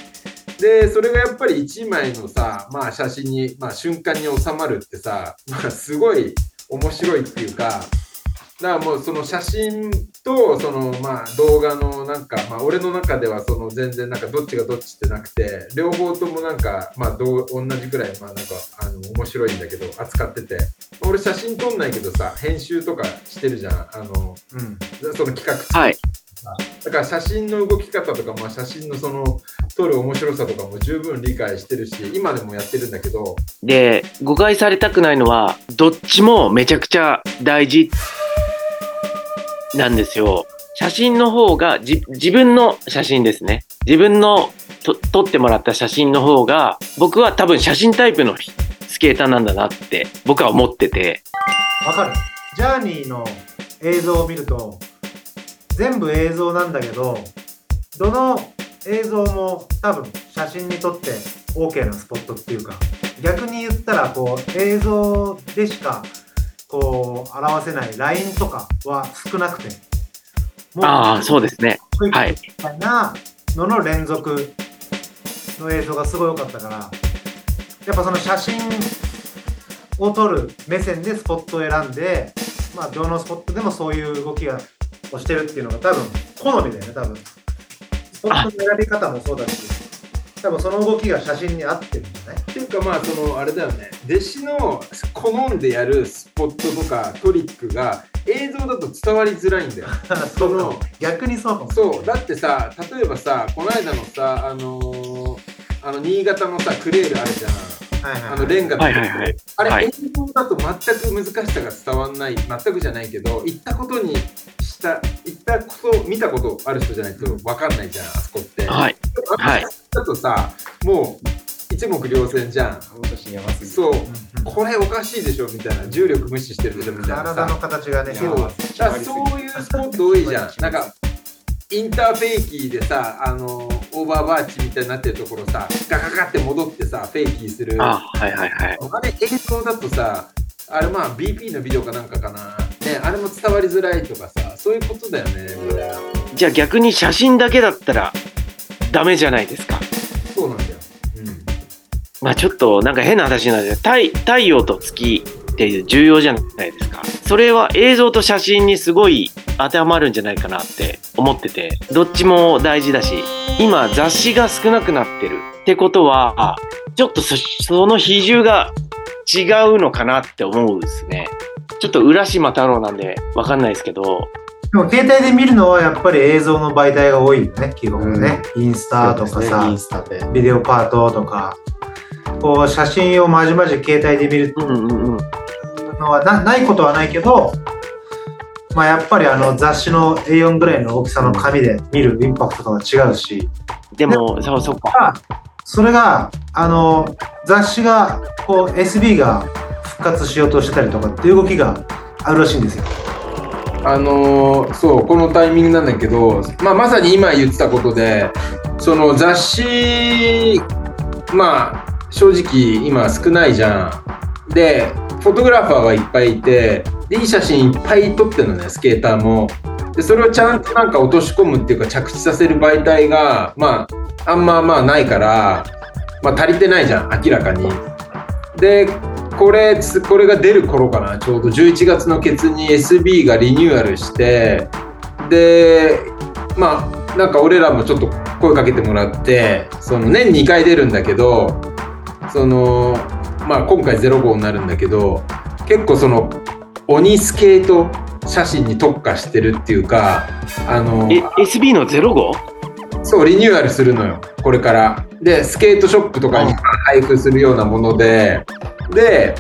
でそれがやっぱり1枚のさ、まあ、写真に、まあ、瞬間に収まるってさ、まあ、すごい面白いっていうかだからもうその写真とそのまあ動画のなんかまあ俺の中ではその全然なんかどっちがどっちってなくて両方ともなんかまあどう同じくらいまあなんかあの面白いんだけど扱ってて。俺写真撮んないけどさ編集とかしてるじゃん。あのうん。その企画はい。だから写真の動き方とか、まあ、写真のその撮る面白さとかも十分理解してるし今でもやってるんだけどで、誤解されたくないのは、どっちもめちゃくちゃ大事なんですよ。写真の方がじ自分の写真ですね。自分のと撮ってもらった写真の方が、僕は多分写真タイプのスケーターなんだなって僕は思ってて。わかるジャーニーの映像を見ると全部映像なんだけどどの映像も多分写真に撮って OK なスポットっていうか逆に言ったらこう映像でしかこう表せないラインとかは少なくてもああ、そうですね。はいクみたいなのの連続の映像がすごい良かったからやっぱその写真を撮る目線でスポットを選んでまあどのスポットでもそういう動きがをしてるっていうのが多分好みだよね多分。スポットの選び方もそうだし多分その動きが写真に合ってるんじゃない？っていうかまあそのあれだよね。弟子の好んでやるスポットとかトリックが映像だと伝わりづらいんだよ。そうか。も逆にそうかも。そう。だってさ例えばさこの間のさあのーあの新潟のさクレールあるじゃん。はいはい。あのレンガの。はいはいはい。あれ、はい。映像だと全く難しさが伝わんない。全くじゃないけど行ったことにした行ったこと見たことある人じゃないと分かんないじゃんあそこって、はい。はい。だとさもう一目瞭然じゃん。そう。これおかしいでしょみたいな。重力無視してるでしょみたいな体のさ形がねそう。だそういうスポット多いじゃん。なんかインターフェイキーでさあのオーバーバーチみたいになってるところさガガガって戻ってさフェイキーする。あはいはいはい。あれ映像だとさあれまあ BP のビデオかなんかかなねあれも伝わりづらいとかさそういうことだよねじゃあ逆に写真だけだったらダメじゃないですか。そうなんだよ、まあちょっとなんか変な話なんです太太陽と月って重要じゃないですか。それは映像と写真にすごい当てはまるんじゃないかなって思ってて、どっちも大事だし、今雑誌が少なくなってるってことは、ちょっとそその比重が違うのかなって思うんですね。ちょっと浦島太郎なんでわかんないですけど、でも携帯で見るのはやっぱり映像の媒体が多いよね、基本はね。インスタとかそうですねさイン、スタで。ビデオパートとか、こう写真をまじまじ携帯で見るうんうんうん。のはなないことはないけど、まあやっぱりあの雑誌の A4 ぐらいの大きさの紙で見るインパクトとか違うし、でも、そうそっか。それが、あの、雑誌が、こう SB が復活しようとしてたりとかっていう動きがあるらしいんですよ。あのーそうこのタイミングなんだけど、まあ、まさに今言ってたことでその雑誌まあ正直今少ないじゃん。でフォトグラファーがいっぱいいてでいい写真いっぱい撮ってるのねスケーターも。でそれをちゃんとなんか落とし込むっていうか着地させる媒体がまああんままあないから、まあ、足りてないじゃん明らかに。でこれこれが出る頃かなちょうど11月のケツに SB がリニューアルしてでまあなんか俺らもちょっと声かけてもらってその年2回出るんだけどそのまあ今回05になるんだけど結構その鬼スケート写真に特化してるっていうかあの、SB の 05? そうリニューアルするのよ。これから。でスケートショップとかに配布するようなもので。で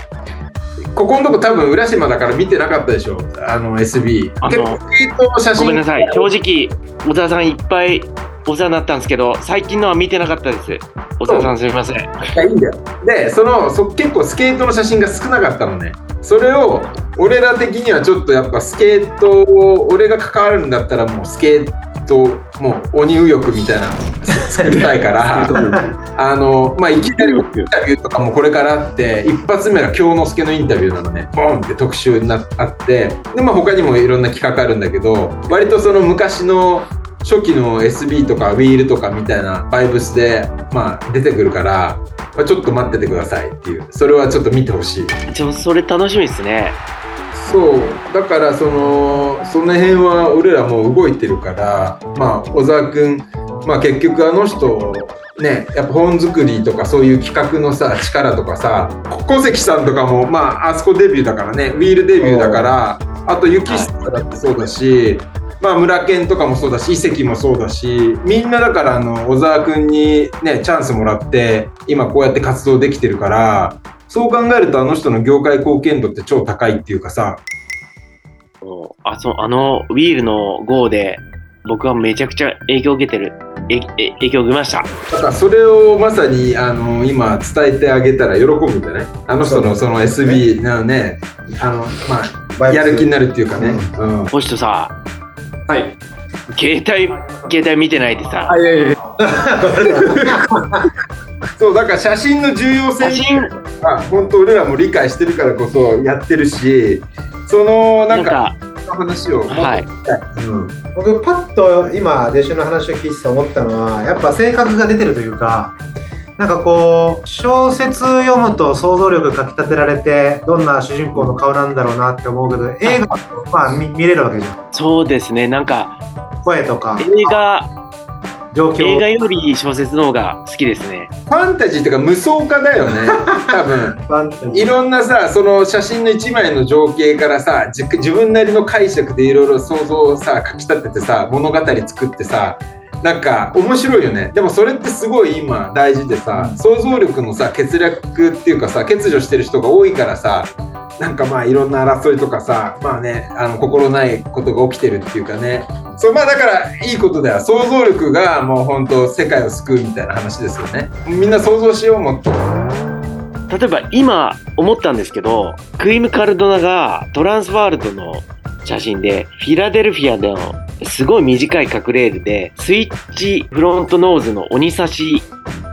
ここのとこ多分浦島だから見てなかったでしょ。あの SB あの結構スケートの写真。ごめんなさい。正直、小沢さんいっぱいお世話になったんですけど、最近のは見てなかったです。小沢さんすみません。いやいいんだよ。でそのそ結構スケートの写真が少なかったのね。それを俺ら的にはちょっとやっぱスケートを俺が関わるんだったらもうスケートもう鬼右翼みたいな作りたいから。あのまあいきなりインタビューとかもこれからあって一発目が京之助のインタビューなのね。ボンって特集になあって。でまあ他にもいろんな企画あるんだけど割とその昔の初期の SB とかウィールとかみたいなバイブスで、まあ、出てくるから、まあ、ちょっと待っててくださいっていう。それはちょっと見てほしい。ちょそれ楽しみですね。そう。だからそのその辺は俺らもう動いてるからまあ小沢君まあ結局あの人ねやっぱ本作りとかそういう企画のさ力とかさ小関さんとかもまああそこデビューだからねウィールデビューだからあと雪下だってそうだし、まあ村健とかもそうだし遺跡もそうだしみんなだからあの小沢君にねチャンスもらって今こうやって活動できてるからそう考えるとあの人の業界貢献度って超高いっていうかさ。あそうあのウィールの GO で僕はめちゃくちゃ影響を受けてる。ええ影響を受けました。だからそれをまさにあの今伝えてあげたら喜ぶんじゃない？あの人のその SB のねあのまあやる気になるっていうかね、うん。星人さ、はい。携帯、携帯見てないでさ、あ、いやいやいや。そうだから写真の重要性。写真、は本当俺らも理解してるからこそやってるしそのななんんか話を。はい。うん。僕パッと今弟子の話を聞いてて思ったのはやっぱ性格が出てるというかなんかこう小説読むと想像力かきたてられてどんな主人公の顔なんだろうなって思うけど映画はまあ見見れるわけじゃん。そうですね、なんか、声とか映画、状況。映画より小説の方が好きですね。ファンタジーっていうか無双化だよね。多分。ファンタジー。いろんなさその写真の一枚の情景からさじ自分なりの解釈でいろいろ想像をさかきたててさ物語作ってさなんか面白いよね。でもそれってすごい今大事でさ想像力のさ欠落っていうかさ欠如してる人が多いからさなんかまあいろんな争いとかさまあねあの心ないことが起きてるっていうかね。そうまあだからいいことだよ。想像力がもう本当世界を救うみたいな話ですよね。みんな想像しようも。っと例えば今思ったんですけど、クイム・カルドナがトランスワールドの写真で、フィラデルフィアでのすごい短い隠れるで、スイッチフロントノーズの鬼差し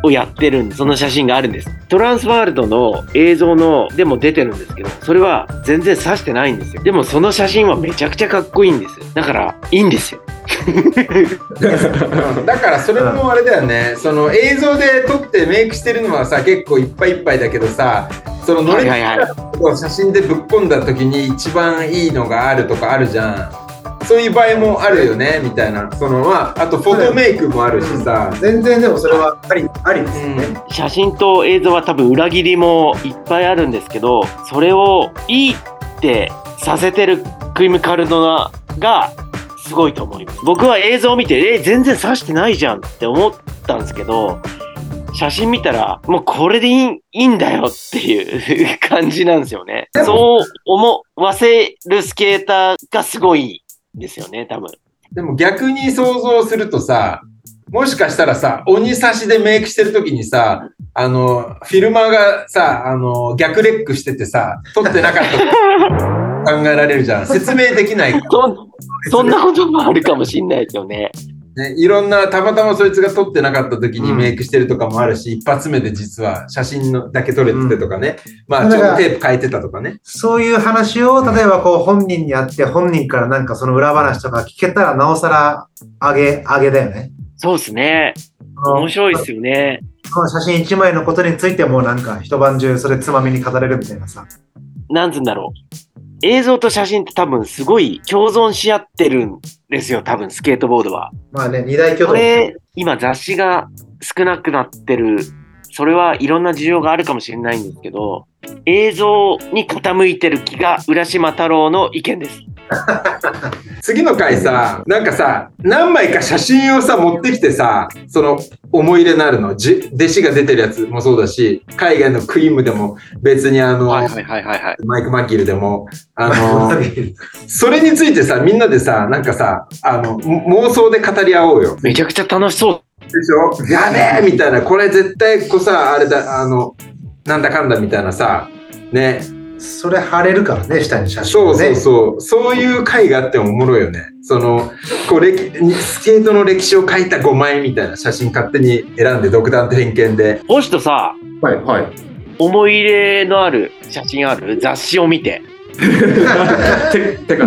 をやってるんその写真があるんです。トランスワールドの映像のでも出てるんですけど、それは全然指してないんですよ。でもその写真はめちゃくちゃかっこいいんです。だから、いいんですよ。う んだからそれもあれだよね、その映像で撮ってメイクしてるのはさ結構いっぱいいっぱいだけどさその乗りはいはいはいを写真でぶっ込んだ時に一番いいのがあるとかあるじゃんそういう場合もあるよねみたいな。そのまああとフォトメイクもあるしさ、全然でもそれはありありですよね、写真と映像は多分裏切りもいっぱいあるんですけど、それをいいってさせてるクイム・カルドナがすごいと思います。僕は映像を見て、え、全然指してないじゃんって思ったんですけど、写真見たら、もうこれでいいいいんだよっていう感じなんですよね。そう思わせるスケーターがすごいですよね、多分。でも逆に想像するとさもしかしたらさ鬼差しでメイクしてる時にさあのフィルマーがさあの逆レックしててさ撮ってなかったと考えられるじゃん 説明できないからそんなこともあるかもしれないですよね。ね、いろんな、たまたまそいつが撮ってなかった時にメイクしてるとかもあるし、一発目で実は写真のだけ撮れててとかね、まあちょっとテープ変えてたとかね。そういう話を例えばこう本人に会って本人からなんかその裏話とか聞けたらなおさら上げ上げだよね。そうですね。面白いですよね。この写真一枚のことについてもなんか一晩中それつまみに語れるみたいなさ。なんつうんだろう。映像と写真って多分すごい共存し合ってるんですよ、多分スケートボードは。まあね、二大巨頭。これ、今雑誌が少なくなってる、それはいろんな事情があるかもしれないんですけど、映像に傾いてる気が浦島太郎の意見です。次の回さ、なんかさ、何枚か写真をさ、持ってきてさ、その思い入れのあるの、じ弟子が出てるやつもそうだし、海外のクイームでも、別にあの、はいはいはいはいはい。マイク・マッギルでも、あの、それについてさ、みんなでさ、なんかさ、あの、も妄想で語り合おうよ。めちゃくちゃ楽しそう。でしょ？やべえみたいな、これ絶対こうさ、あれだ、あの、なんだかんだみたいなさ、ね。それ貼れるからね、下に写真、そうね。そうそう。そういう回があってもおもろいよね。その、こう、歴スケートの歴史を書いた5枚みたいな写真勝手に選んで独断と偏見で。星とさ、はい、はい。思い入れのある写真ある？雑誌を見て。ててか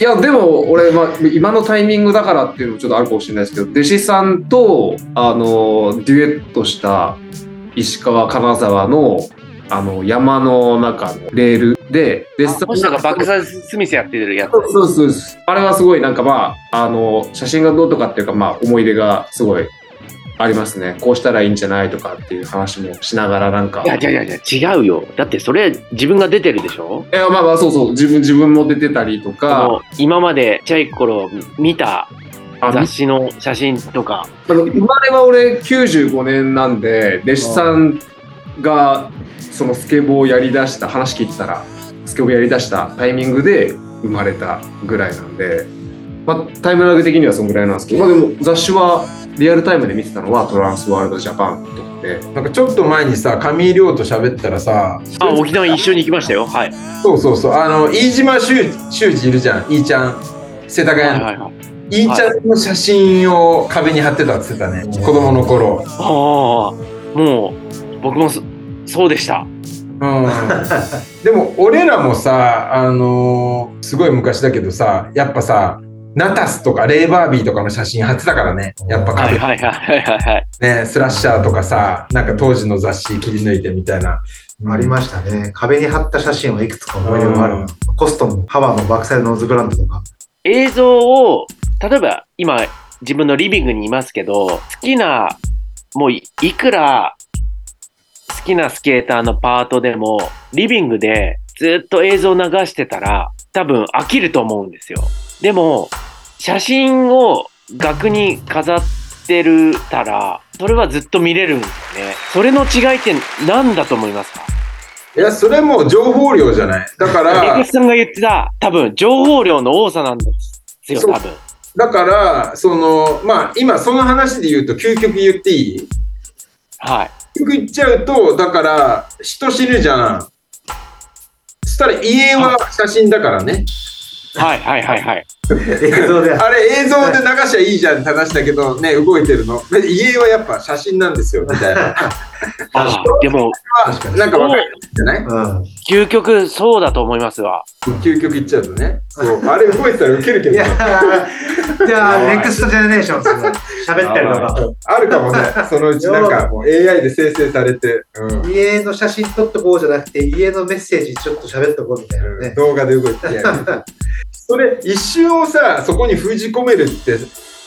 いやでも俺、まあ、今のタイミングだからっていうのもちょっとあるかもしれないですけど弟子さんとあのデュエットした石川金沢のあの山の中のレールでで星野がバックサイドスミスやってるやつ。そうそうそうですあれはすごいなんかまああの写真がどうとかっていうかまあ思い出がすごいありますねこうしたらいいんじゃないとかっていう話もしながらなんかいやいやいや違うよ。だってそれ自分が出てるでしょ？いやまあまあそうそう自分自分も出てたりとあかの今までちゃい頃見たあ雑誌の写真とか。生まれは俺95年なんで弟子さんがそのスケボーをやりだした話聞いてたらスケボーやりだしたタイミングで生まれたぐらいなんで、まあ、タイムラグ的にはそのぐらいなんですけど、まあ、でも雑誌はリアルタイムで見てたのはトランスワールドジャパンとかでなんかちょっと前にさ、上井亮と喋ったらさ、あ、沖縄一緒に行きましたよ。はい。そうそうそう、あの、飯島修修二いるじゃん、いいちゃん。世田はい谷の。はいはい。いいちゃんの写真を壁に貼ってたって言ってたね、子供の頃。ああ、もう僕もそそうでした。うん、でも俺らもさ、あのーすごい昔だけどさやっぱさナタスとかレイバービーとかの写真貼ってたからねやっぱ壁、はいはいはいはい。ねスラッシャーとかさなんか当時の雑誌切り抜いてみたいなありましたね。壁に貼った写真はいくつか思い出があるうん。コストのハワーのバックサイドノーズグランドとか。映像を、例えば今自分のリビングにいますけど、好きな、もういいくら好きなスケーターのパートでも、リビングでずっと映像流してたら、多分飽きると思うんですよ。でも、写真を額に飾ってるたら、それはずっと見れるんですよね。それの違いって何だと思いますか？いやそれもう情報量じゃないだかエらクスさんが言ってた、多分情報量の多さなんですよ、多分。だからそのまあ今その話で言うと究極言っていい？はい。究極言っちゃうとだから人死ぬじゃんそしたら家は写真だからねはいはいはいはい。映像で。あれ映像で流しゃいいじゃんって話だけどね動いてるので家はやっぱ写真なんですよみたいな あでも、なんかわかるんじゃない？うん。究極そうだと思いますわ。究極言っちゃうとね。そうあれ動いてたらウケるけど。いやー。じゃあ、ネクストジェネレーション。喋ったりとか。あるかもね。そのうちなんかもう AI で生成されて、うん。家の写真撮っとこうじゃなくて、家のメッセージちょっと喋っとこうみたいなね。動画で動いてやる。それ一瞬をさそこに封じ込めるって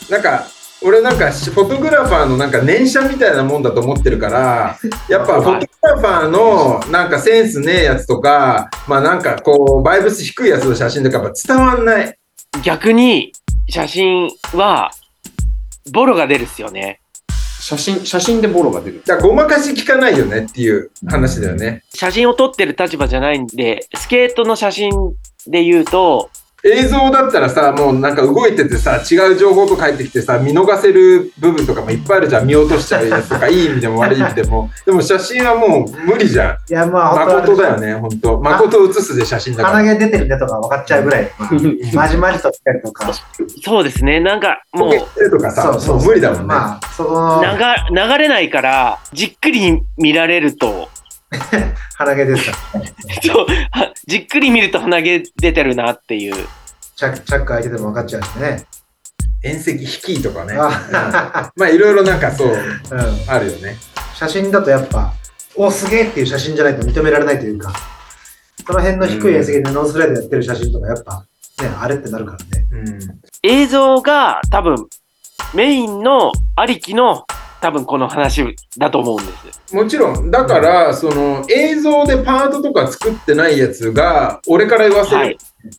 なんか俺なんかフォトグラファーのなんか念写みたいなもんだと思ってるからやっぱフォトグラファーのなんかセンスねえやつとかまあなんかこうバイブス低いやつの写真とかやっぱ伝わんない。逆に、写真は、ボロが出るっすよね。写真写真でボロが出る。だからごまかし聞かないよねっていう話だよね。写真を撮ってる立場じゃないんで、スケートの写真で言うと、映像だったらさもうなんか動いててさ違う情報と返ってきてさ見逃せる部分とかもいっぱいあるじゃん。見落としちゃうやつとか いい意味でも悪い意味でも。でも写真はもう無理じゃん。いや、まあ、誠だよね本当。誠写すで写真だから。鼻毛出てるねとか分かっちゃうぐらい。まあまじまじとつけるとか。そうですね、なんかもう。とかさもう無理だもんね、まあ、その、流流れないから、じっくり見られると、鼻毛ですか？ら。そうはじっくり見ると鼻毛出てるなっていう。チャック、チャック開いてても分かっちゃうしね。遠赤引きとかねあまあいろいろなんかそううん。あるよね写真だとやっぱ、お、すげえっていう写真じゃないと認められないというか。その辺の低い円席でノースライドやってる写真とか、やっぱ、ね、あれってなるからね。うん映像が多分メインのありきの多分この話だと思うんです。もちろん、だから、その映像でパートとか作ってないやつが、俺から言わせる、はい。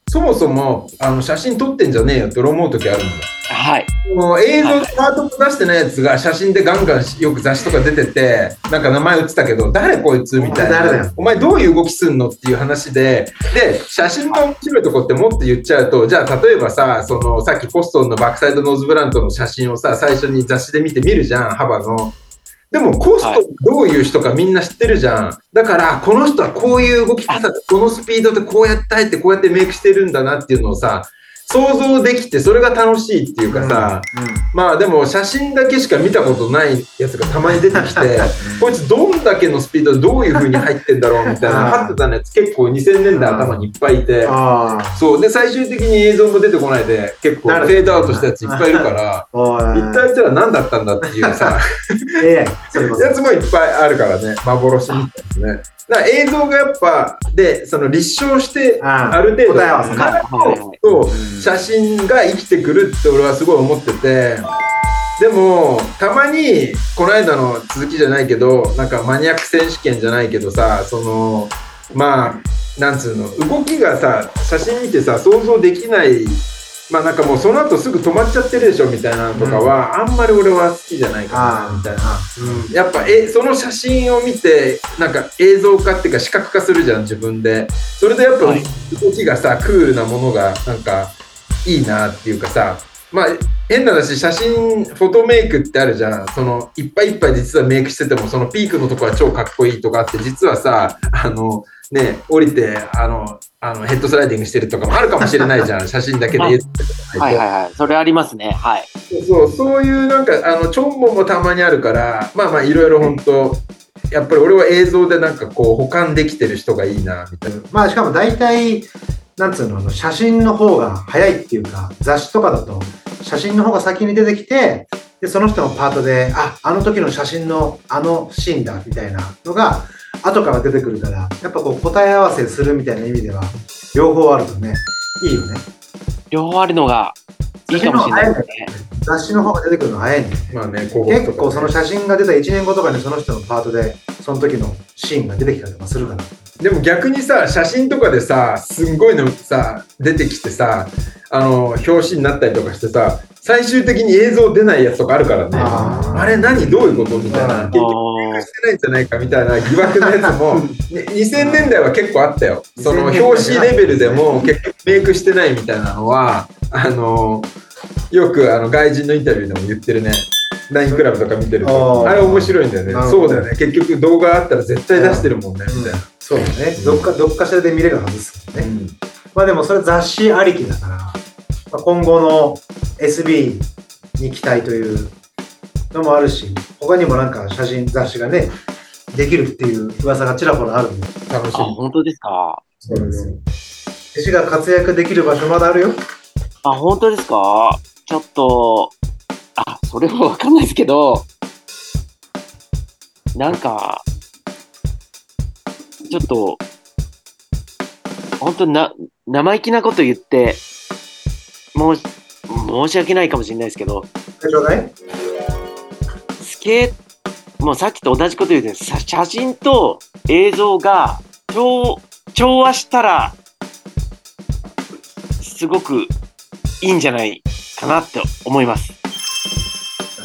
そもそもあの写真撮ってんじゃねえよって俺思う時あるんだよ。はい。もう映像でパート出してないやつが写真でガンガンよく雑誌とか出てて、なんか名前打ってたけど、誰こいつみたいな。お前どういう動きすんのっていう話で、で、写真の面白いとこってもっと言っちゃうと、じゃあ例えばさ、そのさっきポストンのバックサイドノーズブランドの写真をさ、最初に雑誌で見て見るじゃん、幅の。でもコストはいどういう人かみんな知ってるじゃん。だから、この人はこういう動き方で、このスピードでこうやって入ってこうやってメイクしてるんだなっていうのをさ、想像できて、それが楽しいっていうかさ、まあでも写真だけしか見たことないやつがたまに出てきて、こいつどんだけのスピードでどういう風に入ってんだろうみたいな、あー張ってたやつ結構2000年代頭にいっぱいいて。そう。で、最終的に映像も出てこないで、結構フェードアウトしたやついっぱいいるから。一体あいつら何だったんだっていうさ。やつもいっぱいあるからね、幻みたいですね。だから映像がやっぱ、で、その立証して、ああ。る程度、答えと写真が生きてくるって俺はすごい思ってて、でも、たまに、この間の続きじゃないけど、なんかマニアック選手権じゃないけどさ、その、まあ、なんつうの、動きがさ、写真見てさ、想像できない、まあなんかもうその後すぐ止まっちゃってるでしょみたいなのとかは、あんまり俺は好きじゃないかな、みたいな。あうん。やっぱえその写真を見てなんか映像化っていうか視覚化するじゃん自分で。それでやっぱはい。動きがさクールなものがなんかいいなっていうかさまあ変な話写真フォトメイクってあるじゃんそのいっぱいいっぱい実はメイクしててもそのピークのとこは超かっこいいとかあって実はさあのね降りてあのあのヘッドスライディングしてるとかもあるかもしれないじゃん 写真だけで映像とかないとはいはいはい。それありますね。はい。そうそういうなんかあのちょんぼもたまにあるからまあまあいろいろ本当やっぱり俺は映像でなんかこう保管できてる人がいいなみたいな。まあしかも大体、なんつうの、あの写真の方が早いっていうか、雑誌とかだと、写真の方が先に出てきて、で、その人のパートで、あ、あの時の写真のあのシーンだ、みたいなのが、後から出てくるから、やっぱこう答え合わせするみたいな意味では、両方あるとね、いいよね。両方あるのがいいかもしれないですね。雑誌の方が出てくるの早いんだよね。まあね、ね結構その写真が出た1年後とかにその人のパートで、その時のシーンが出てきたりとかするから。でも逆にさ、写真とかでさ、すんごいのさ、出てきてさ、あの、表紙になったりとかしてさ、最終的に映像出ないやつとかあるからね。あれ何？どういうこと？みたいな。うん結局してないんじゃないかみたいな疑惑のやつも、ね2000年代は結構あったよ。その表紙レベルでも結局メイクしてないみたいなのは、あの、よくあの外人のインタビューでも言ってるね。ラインクラブとか見てると、あれ面白いんだよねそうだよね。結局動画あったら絶対出してるもんね、みたいな。そうだね。どっか、どっかしらで見れるはずですからね。うんまあでもそれ雑誌ありきだから、まあ、今後の SB に期待というのもあるし、他にもなんか写真、雑誌がね、できるっていう噂がちらほらあるんで、楽しあ、本当ですか？そうですよ。弟子が活躍できる場所まだあるよ。あ、本当ですか？ちょっと、あ、それもわかんないですけど、なんか、ちょっと、本当な、生意気なこと言って、もう、申し訳ないかもしれないですけど、スケーもうさっきと同じこと言うけど、さ写真と映像が調調和したら、すごくいいんじゃないかなって思います。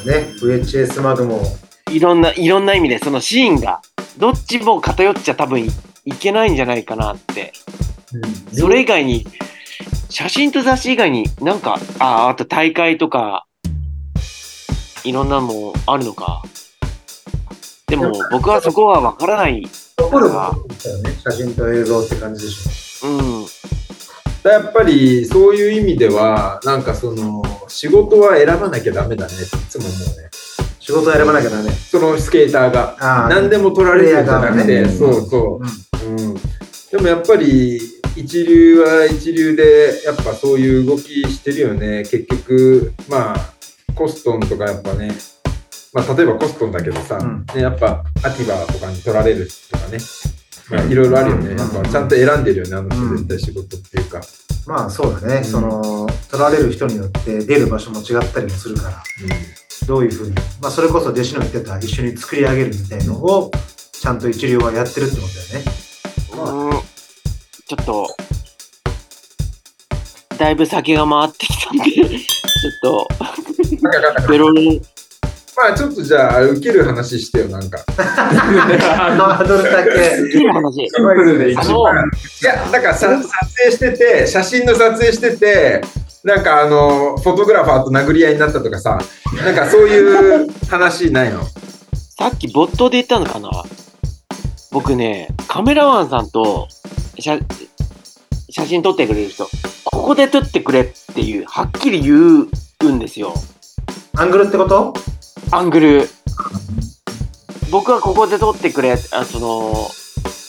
ね、VHS マグも、いろんな、いろんな意味で、そのシーンが、どっちも偏っちゃ多分いいけないんじゃないかなって。それ以外に、写真と雑誌以外になんか、あ、あと大会とか、いろんなのもあるのか。でも僕はそこはわからない。残るものね、写真と映像って感じでしうん。やっぱりそういう意味ではなんかその仕事は選ばなきゃダメだねっていつも思うねょ。仕事選ばなきゃダメ。そのスケーターが。あ何でも取られるんじゃなくて、ね。そうそう。うん、うん、でもやっぱり一流は一流でやっぱそういう動きしてるよね。結局まあコストンとかやっぱね。まあ例えばコストンだけどさ、うん。ね、やっぱアティバとかに取られるとかね。まあいろいろあるよね。やっぱちゃんと選んでるよね、あの人絶対仕事っていうか。まあそうだね、その取られる人によって出る場所も違ったりもするからどういうふうに、まあ、それこそ弟子の言ってた一緒に作り上げるみたいのをちゃんと一流はやってるってことだよねうんちょっと、だいぶ酒が回ってきたんで、ちょっと、ベロロン、まあちょっとじゃあ、受ける話してよ、なんか。ハードルだけいい話。シンプルで一あ番。の、いや、だからさ撮影してて、写真の撮影してて、なんかあの、フォトグラファーと殴り合いになったとかさ、なんかそういう話ないの？さっき没頭で言ったのかな？僕ね、カメラマンさんと写写真撮ってくれる人、ここで撮ってくれっていう、はっきり言うんですよ。アングルってこと？アングル。僕はここで撮ってくれ、あその、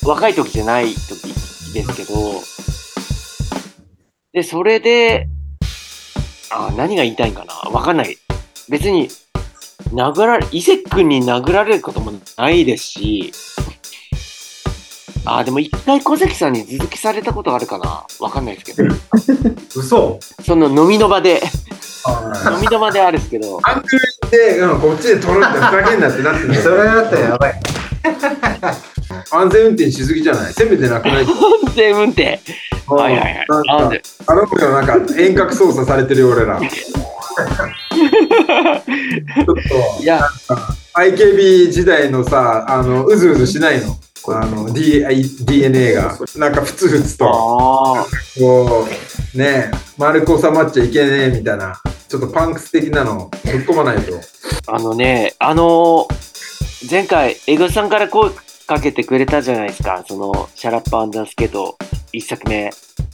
若い時じゃない時ですけど、で、それで、あ、何が言いたいんかな？わかんない。別に、殴られ、伊勢君に殴られることもないですし、あ、でも一回小関さんに続きされたことあるかな？わかんないですけど、嘘。その飲みの場で、飲みの場であるんですけど、アングルで、うん、こっちで撮るってふざけんなってなってる。それだったらやばい安全運転しすぎじゃない？せめてなくない？安全運転。はいはいはい。なんか頼むよ、なんか遠隔操作されてるよ、俺ら。ちょっと、いや、IKB 時代のさ、あの、うずうずしないの？あの、D、DNA が。なんか、ふつふつと、ああ、こう、ねえ、丸く収まっちゃいけねえみたいな、ちょっとパンクス的なの、ぶっ込まないと。あのね、あのー前回、エゴさんから声かけてくれたじゃないですか。その、シャラッパアンダースケート、一作目。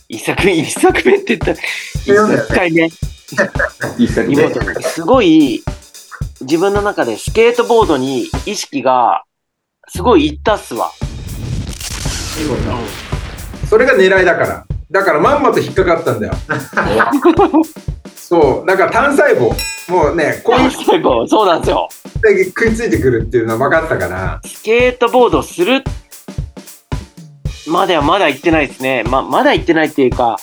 一作目、一作目って言った。一回目。いい先妹にすごい、自分の中でスケートボードに意識が、すごいいったっすわ。それが狙いだから。だから、まんまと引っかかったんだよ。そう、だから単細胞、もうね、こういう最後、そうなんですよ。だけ食いついてくるっていうのは分かったから、スケートボードするまではまだ行ってないですね。ま、まだ行ってないっていうか、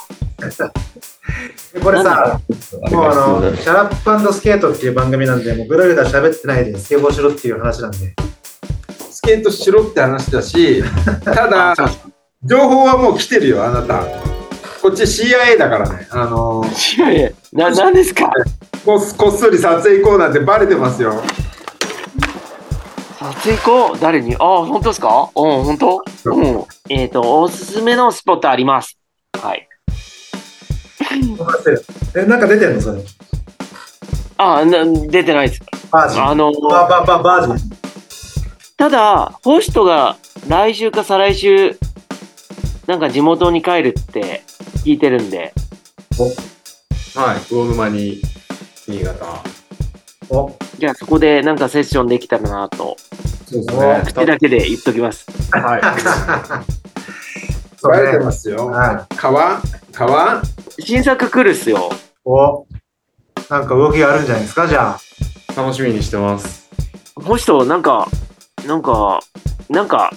これさもうあのシャラップスケートっていう番組なんでもうぐだぐだ喋ってないでスケボーしろっていう話なんでスケートしろって話だし、ただ、情報はもう来てるよ、あなた。こっち CIA だからね。あのーいやいや、な、なんですか？こっこっそり撮影行こうなんてバレてますよ。撮影行こう誰に？ああ、本当ですか？うん、本当？うん。えっ、と、おすすめのスポットあります。はい。えなんか出てんの？それああ、な出てないです。バージンあの、ババババージンただ、ホストが来週か再来週、なんか地元に帰るって聞いてるんで、はい、魚沼に新潟。おじゃあそこでなんかセッションできたらなと、そうですね口だけで言っときます。は そうバレてねますよ。は川？川？新作来るっすよ。おなんか動きがあるんじゃないですか？じゃあい。楽しみにしてます。ホスト、なんか、なんか、なんか、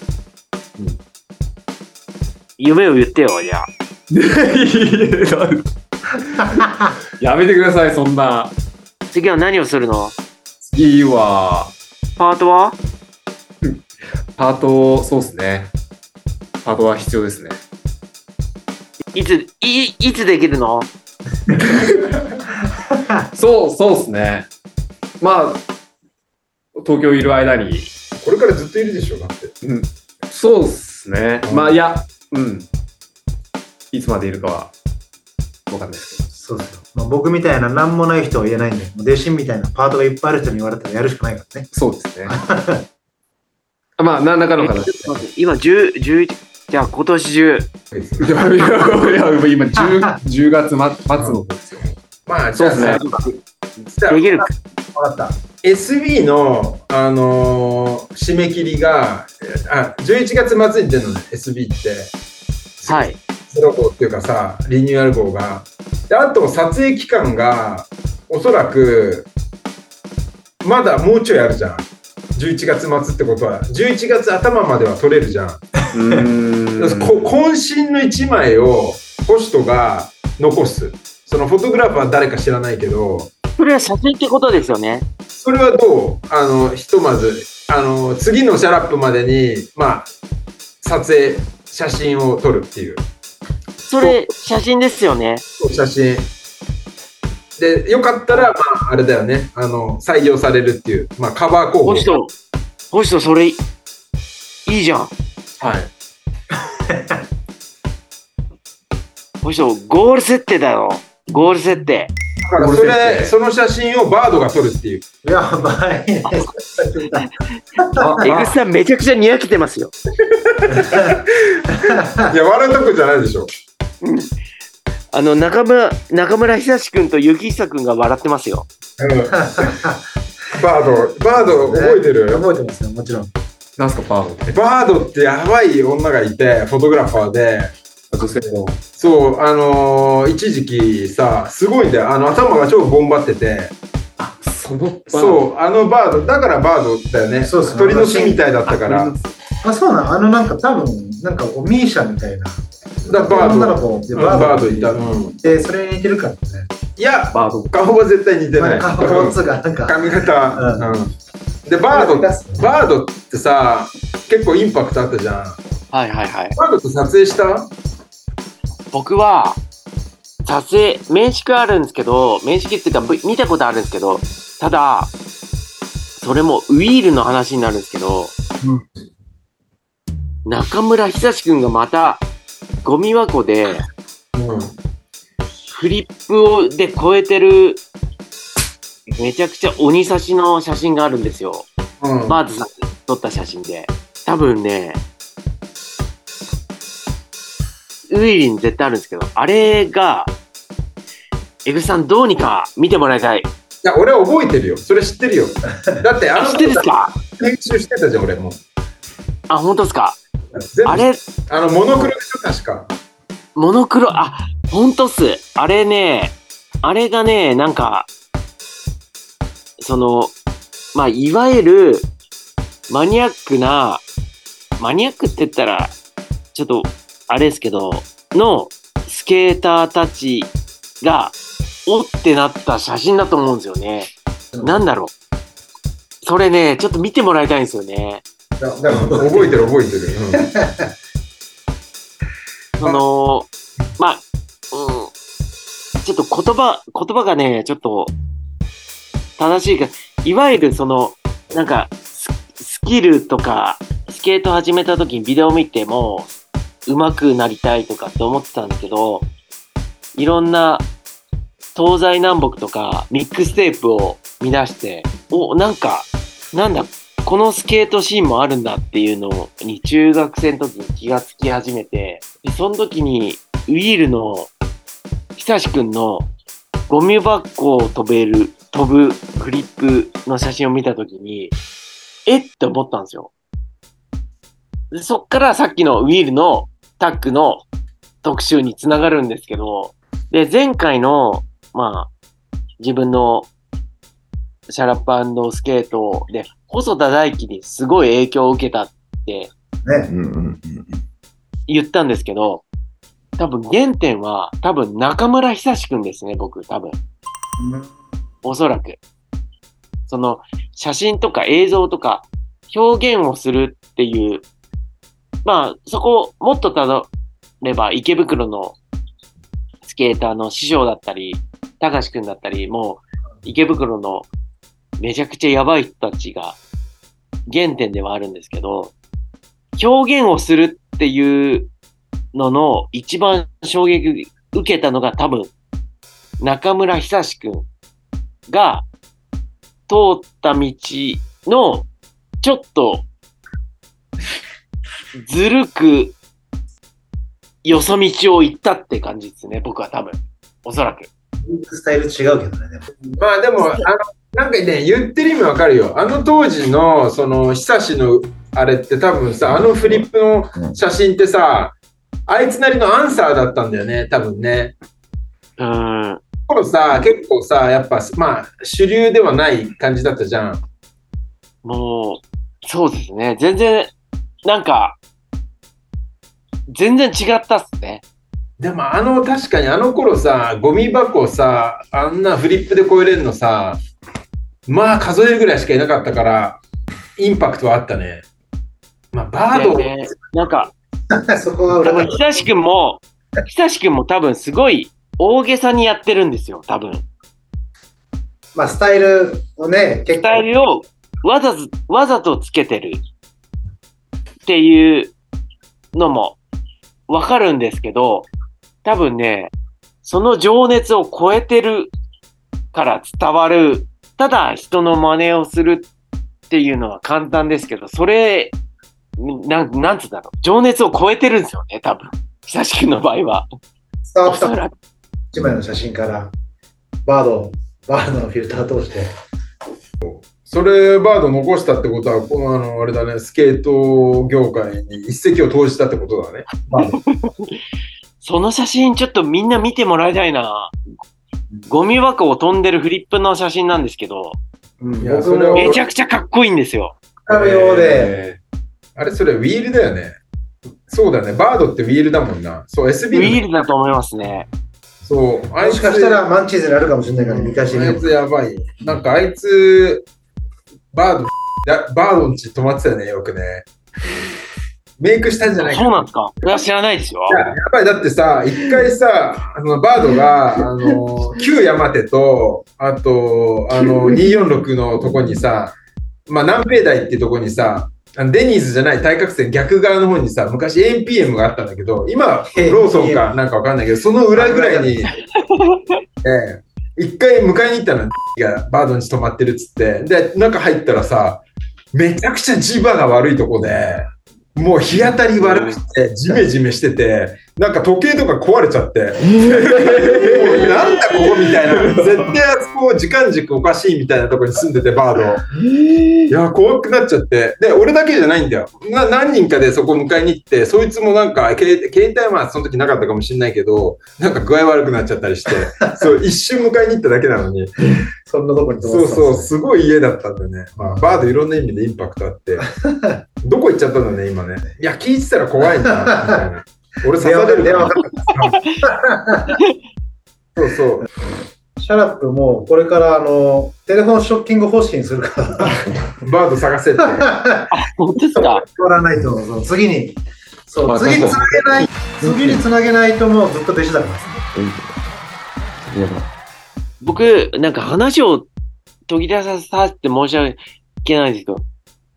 夢を言ってよ、じゃあ。やめてください、そんな。次は何をするの？次は、パートは？パート、そうですね。パートは必要ですね。いつ、い、いつできるの？そう、そうですね。まあ、東京いる間に、これからずっといるでしょ、だって。うん、そうですね。まあ、いや、うん。いつまでいるかは、わかんないですけど。そうですよ、まあ、僕みたいな何もない人は言えないんでもう弟子みたいなパートがいっぱいある人に言われたらやるしかないからねそうですね。まあ、何らかの形で。今、10、11、じゃあ今年中。いやいや今10、10月末末の方ですよ。まあ、じゃあそうですねさ、じゃあできる分かった SB の、あのー締め切りが、あ、11月末に出るのね、SB って。はい。ゼロ号っていうかさ、リニューアル号が。で、あと撮影期間が、おそらく、まだもうちょいあるじゃん。11月末ってことは、11月頭までは取れるじゃん。うん こ渾身の一枚をホストが残す。そのフォトグラファーは誰か知らないけど、それは写真ってことですよね。それはどう？あの、ひとまず、あの、次のシャラップまでに、まあ、撮影、写真を撮るっていう。それ、写真ですよね。写真。で、よかったら、まあ、あれだよね。あの、採用されるっていう、まあ、カバー候補。星人、星人、それ、いいじゃん。はい。星人、ゴール設定だよ。ゴール設定。だから、それ、その写真をバードが撮るっていう。やばいね。エグスさん めちゃくちゃにやけてますよ。いや、笑うとこじゃないでしょ。あの、中村、中村久志くんと雪久くんが笑ってますよ。うんバード、バード覚えてる？覚えてますよ、もちろん。なんすか、バードって？バードってやばい女がいて、フォトグラファーで、女性の。そう、あのー一時期さ、すごいんだよ。あの、頭が超ボンバってて、そのバード。そう、あのバード、だからバードだよね。そうそう鳥の巣みたいだったから。あ、そうなのあの、なんか多分、なんかこう、ミーシャみたいな。だバード女の子でうんバードいた。ってうん。で、それに似てるからね。いや、バード。顔は絶対似てない。顔つが、なんか、髪型。ううん。で、バード、バードってさ、結構インパクトあったじゃん。はいはいはい。バードと撮影した？僕は、撮影、面識はあるんですけど、面識っていうか、ぶ見たことあるんですけど、ただ、それもウィールの話になるんですけど、中村久志くんがまた、ゴミ箱で、うん。フリップをで超えてる、めちゃくちゃ鬼差しの写真があるんですよ。うん。バーズさんが撮った写真で。多分ね、ウィリーに絶対あるんですけど、あれが、エグさんどうにか見てもらいたい。いや、俺は覚えてるよ。それ知ってるよ。だって、ああ、の知ってですか？編集してたじゃん、俺も。あ、本当ですか？あれ、あの、モノクロでしょ、確か。モノクロ、あ、本当っす。あれね、あれがね、なんか、その、まあ、いわゆる、マニアックな、マニアックって言ったら、ちょっと、あれですけど、の、スケーターたちが、おってなった写真だと思うんですよね。なんだろう。それね、ちょっと見てもらいたいんですよね。だだから覚えてる、覚えてる。うん。その、まあ、うん、ちょっと言葉、言葉がね、ちょっと、正しいか、いわゆるその、なんか、ススキルとか、スケート始めた時にビデオ見ても、上手くなりたいとかって思ってたんですけど、いろんな、東西南北とか、ミックステープを見出して、お、なんか、なんだ、このスケートシーンもあるんだっていうのに中学生の時に気がつき始めて、でその時にウィールの久しくんのゴミ箱を飛べる、飛ぶフリップの写真を見た時に、えって思ったんですよ。でそっからさっきのウィールのタッグの特集につながるんですけど、で、前回の、まあ、自分のシャラップスケートで、細田大輝にすごい影響を受けたってね。うんうんうん言ったんですけど、多分原点は多分中村久志くんですね、僕多分。おそらく。その写真とか映像とか表現をするっていう、まあそこをもっとたどれば池袋のスケーターの師匠だったり、高志くんだったり、もう池袋のめちゃくちゃやばい人たちが原点ではあるんですけど、表現をするっていうのの一番衝撃受けたのが多分中村久志くんが通った道のちょっとずるくよそ道を行ったって感じですね、僕は多分。おそらく。スタイル違うけどね、でも。まあでも、あの、なんかね、言ってる意味わかるよ。あの当時の、その、久しの、あれって多分さ、あのフリップの写真ってさ、あいつなりのアンサーだったんだよね、多分ね。うーん。頃さ、結構さ、やっぱ、まあ、主流ではない感じだったじゃん。もう、そうですね。全然、なんか、全然違ったっすね。でもあの確かにあの頃さゴミ箱さあんなフリップで超えれるのさまあ数えるぐらいしかいなかったからインパクトはあったね。まあバード、でね。なんか、そこは裏久しくんも、久しくんも多分すごい大げさにやってるんですよ、多分。まあ、スタイルをね、結スタイルをわざず、わざとつけてる。っていうのもわかるんですけど、多分ね、その情熱を超えてるから伝わる、ただ人の真似をするっていうのは簡単ですけど、それ、なん、なんつうんだろう、情熱を超えてるんですよね、多分。久しくんの場合は。伝わったらく。一枚の写真から、バード、バードのフィルター通して、それバード残したってことはこのあのあれだねスケート業界に一石を投じたってことだねバード。その写真ちょっとみんな見てもらいたいな。ゴミ箱を飛んでるフリップの写真なんですけど、うんいや僕もそれはめちゃくちゃかっこいいんですよ。使うようで、えーあれそれウィールだよねそうだねバードってウィールだもんなそうウ SB ィールだと思いますね。そうあいつもしかしたらマンチーズになるかもしれないから見返してみよあいうつやばい。なんかあいつ、バード、やバードんち泊まってたよね、よくね。メイクしたんじゃないか。そうなんですか。いや知らないですよ。いややばい、だってさ、一回さ、あのバードが、あの、旧山手と、あと、あの、246のとこにさ、まあ、南平台っていうとこにさ、あのデニーズじゃない対角線逆側の方にさ、昔 AMPM があったんだけど、今はローソンかなんかわかんないけど、その裏ぐらいに、ええ一回迎えに行ったの、がバードに泊まってるっつって、で、中入ったらさ、めちゃくちゃ磁場が悪いとこで、もう日当たり悪くて、ジメジメしてて、なんか時計とか壊れちゃって、なんだここみたいな、絶対あそこ時間軸おかしいみたいなとこに住んでて、バード。いや、怖くなっちゃって。で、俺だけじゃないんだよ。な何人かでそこ迎えに行って、そいつもなんか、携携帯はまあその時なかったかもしれないけど、なんか具合悪くなっちゃったりして、そう、一瞬迎えに行っただけなのに、そんなとこにそうそう、すごい家だったんだよね。まあ、バードいろんな意味でインパクトあって、どこ行っちゃったんだね、今ね。いや、聞いてたら怖いな、みたいな。俺刺される電話かか そうそう。シャラップもこれからあのテレフォンショッキング方式にするから、バード探せって。本当ですか？取らないと、そう。次に、そう、まあ次につなげない、次につなげないともうずっと弟子だから。僕、なんか話を途切れさせて申し訳ないんですけど、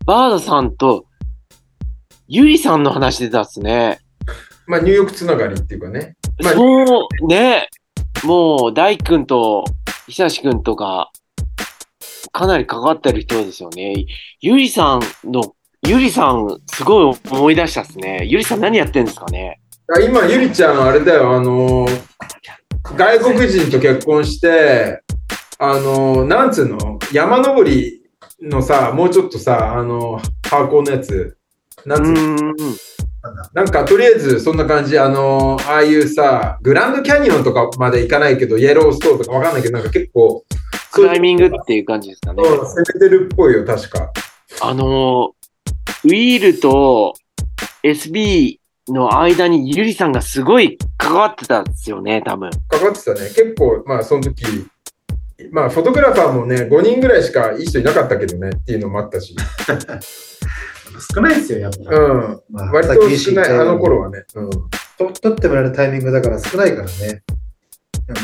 バードさんとユリさんの話出たっすね。まあ、ニューヨークつながりっていうかね。まあそう、ね。もう、大君と久し君とか、かなりかかってる人ですよね。ゆりさんの、ゆりさん、すごい思い出したっすね。ゆりさん何やってんですかね？あ今、ゆりちゃん、あれだよ、あのー外国人と結婚して、あのーなんつうの、山登りのさ、もうちょっとさ、あのー、ハーコーのやつ、なつうの、う。なんか、とりあえず、そんな感じ、あのーああいうさ、グランドキャニオンとかまで行かないけど、イエローストーンとかわかんないけど、なんか結構、クライミングっていう感じですかね。そう攻めてるっぽいよ、確か。あのー、ウィールと SB の間にゆりさんがすごい関わってたんですよね、多分。かかってたね。結構、まあ、その時、まあ、フォトグラファーもね、5人ぐらいしかいい人いなかったけどね、っていうのもあったし。少ないですよ、やっぱ。うん。まあ割と少ない、あの頃はね。うん。と撮ってもらえるタイミングだから少ないからね。